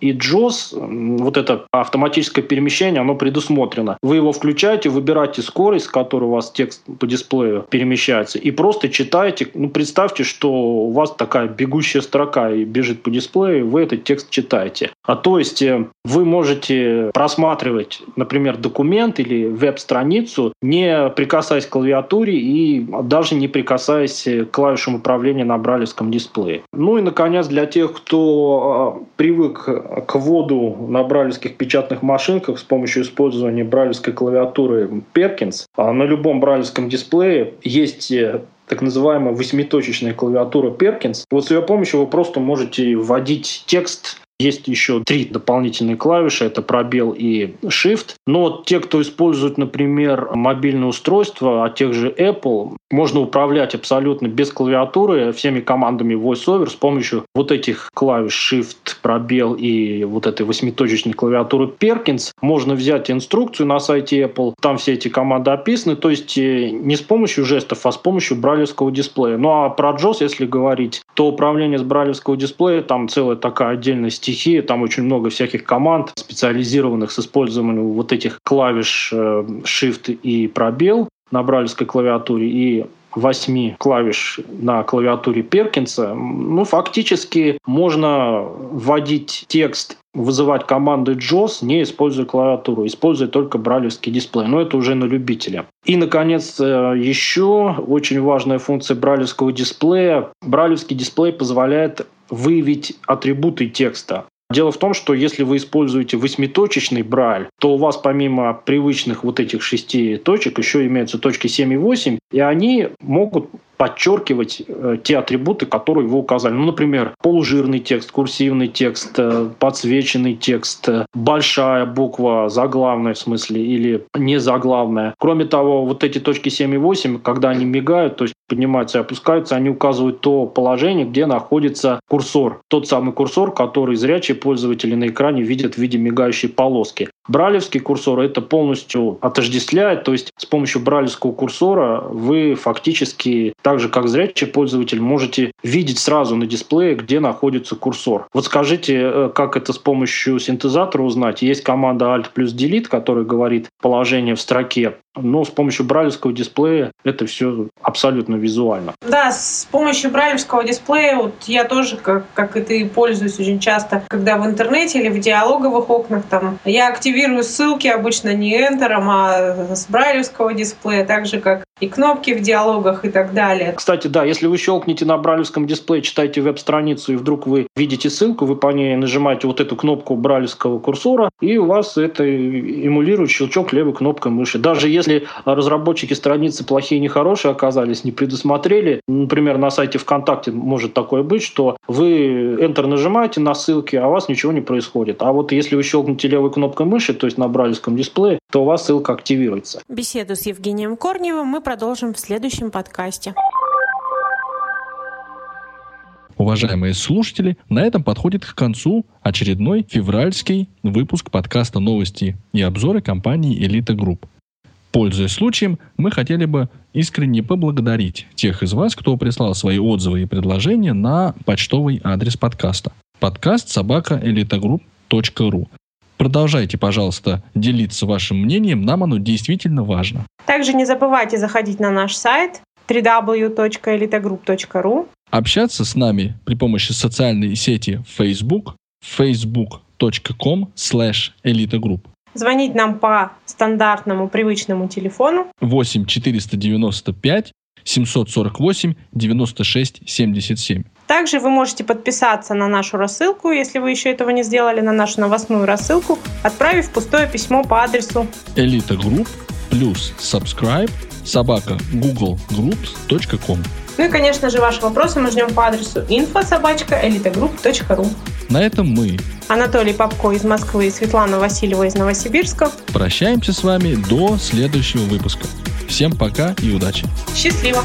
и JOS, вот это автоматическое перемещение, оно предусмотрено. Вы его включаете, выбираете скорость, с которой у вас текст по дисплею перемещается, и просто читаете. Ну, представьте, что у вас такая бегущая строка и бежит по дисплею, и вы этот текст читаете. А то есть э, вы можете просматривать, например, документ или веб-страницу, не прикасаясь к клавиатуре и даже не прикасаясь к клавишам управления на бралевском дисплее. Ну и, наконец, для тех, кто э, привык к вводу на брайлевских печатных машинках с помощью использования брайлевской клавиатуры Perkins. А на любом брайлевском дисплее есть э, так называемая восьмиточечная клавиатура Perkins. Вот с ее помощью вы просто можете вводить текст есть еще три дополнительные клавиши, это пробел и Shift. Но те, кто использует, например, мобильное устройство от тех же Apple, можно управлять абсолютно без клавиатуры всеми командами VoiceOver с помощью вот этих клавиш Shift, пробел и вот этой восьмиточечной клавиатуры Perkins. Можно взять инструкцию на сайте Apple, там все эти команды описаны, то есть э, не с помощью жестов, а с помощью брайлевского дисплея. Ну а про JOS, если говорить, то управление с брайлевского дисплея, там целая такая отдельная стихия, там очень много всяких команд, специализированных с использованием вот этих клавиш э, Shift и пробел на брайлевской клавиатуре и восьми клавиш на клавиатуре Перкинса, ну, фактически можно вводить текст вызывать команды JOS, не используя клавиатуру, используя только брайлевский дисплей. Но это уже на любителя. И, наконец, э, еще очень важная функция брайлевского дисплея. Брайлевский дисплей позволяет выявить атрибуты текста. Дело в том, что если вы используете восьмиточечный брайль, то у вас помимо привычных вот этих шести точек еще имеются точки 7 и 8, и они могут подчеркивать э, те атрибуты, которые вы указали. Ну, например, полужирный текст, курсивный текст, э, подсвеченный текст, э, большая буква, заглавная в смысле, или не заглавная. Кроме того, вот эти точки 7 и 8, когда они мигают, то есть поднимаются и опускаются, они указывают то положение, где находится курсор. Тот самый курсор, который зрячие пользователи на экране видят в виде мигающей полоски. Бралевский курсор это полностью отождествляет, то есть с помощью бралевского курсора вы фактически, так же как зрячий пользователь, можете видеть сразу на дисплее, где находится курсор. Вот скажите, э, как это с помощью синтезатора узнать? Есть команда Alt плюс Delete, которая говорит положение в строке, но с помощью брайлевского дисплея это все абсолютно визуально. Да, с помощью брайлевского дисплея вот я тоже, как, как и ты, пользуюсь очень часто, когда в интернете или в диалоговых окнах там я активирую ссылки обычно не энтером, а с брайлевского дисплея, так же как и кнопки в диалогах и так далее. Кстати, да, если вы щелкнете на брайлевском дисплее, читаете веб-страницу, и вдруг вы видите ссылку, вы по ней нажимаете вот эту кнопку брайлевского курсора, и у вас это эмулирует щелчок левой кнопкой мыши. Даже если разработчики страницы плохие, нехорошие оказались, не предусмотрели, например, на сайте ВКонтакте может такое быть, что вы Enter нажимаете на ссылки, а у вас ничего не происходит. А вот если вы щелкнете левой кнопкой мыши, то есть на брайлевском дисплее, то у вас ссылка активируется. Беседу с Евгением Корневым мы продолжим в следующем подкасте. Уважаемые слушатели, на этом подходит к концу очередной февральский выпуск подкаста «Новости и обзоры» компании «Элита Групп». Пользуясь случаем, мы хотели бы искренне поблагодарить тех из вас, кто прислал свои отзывы и предложения на почтовый адрес подкаста. Подкаст собака elitagroup.ru. Продолжайте, пожалуйста, делиться вашим мнением, нам оно действительно важно. Также не забывайте заходить на наш сайт www.elitogroup.ru Общаться с нами при помощи социальной сети Facebook facebook.com slash elitogroup. Звонить нам по стандартному привычному телефону 8 495 748 96 77. Также вы можете подписаться на нашу рассылку, если вы еще этого не сделали, на нашу новостную рассылку, отправив пустое письмо по адресу elitagroup плюс subscribe собака googlegroups.com Ну и, конечно же, ваши вопросы мы ждем по адресу info собачка elitagroup.ru На этом мы, Анатолий Попко из Москвы и Светлана Васильева из Новосибирска, прощаемся с вами до следующего выпуска. Всем пока и удачи! Счастливо!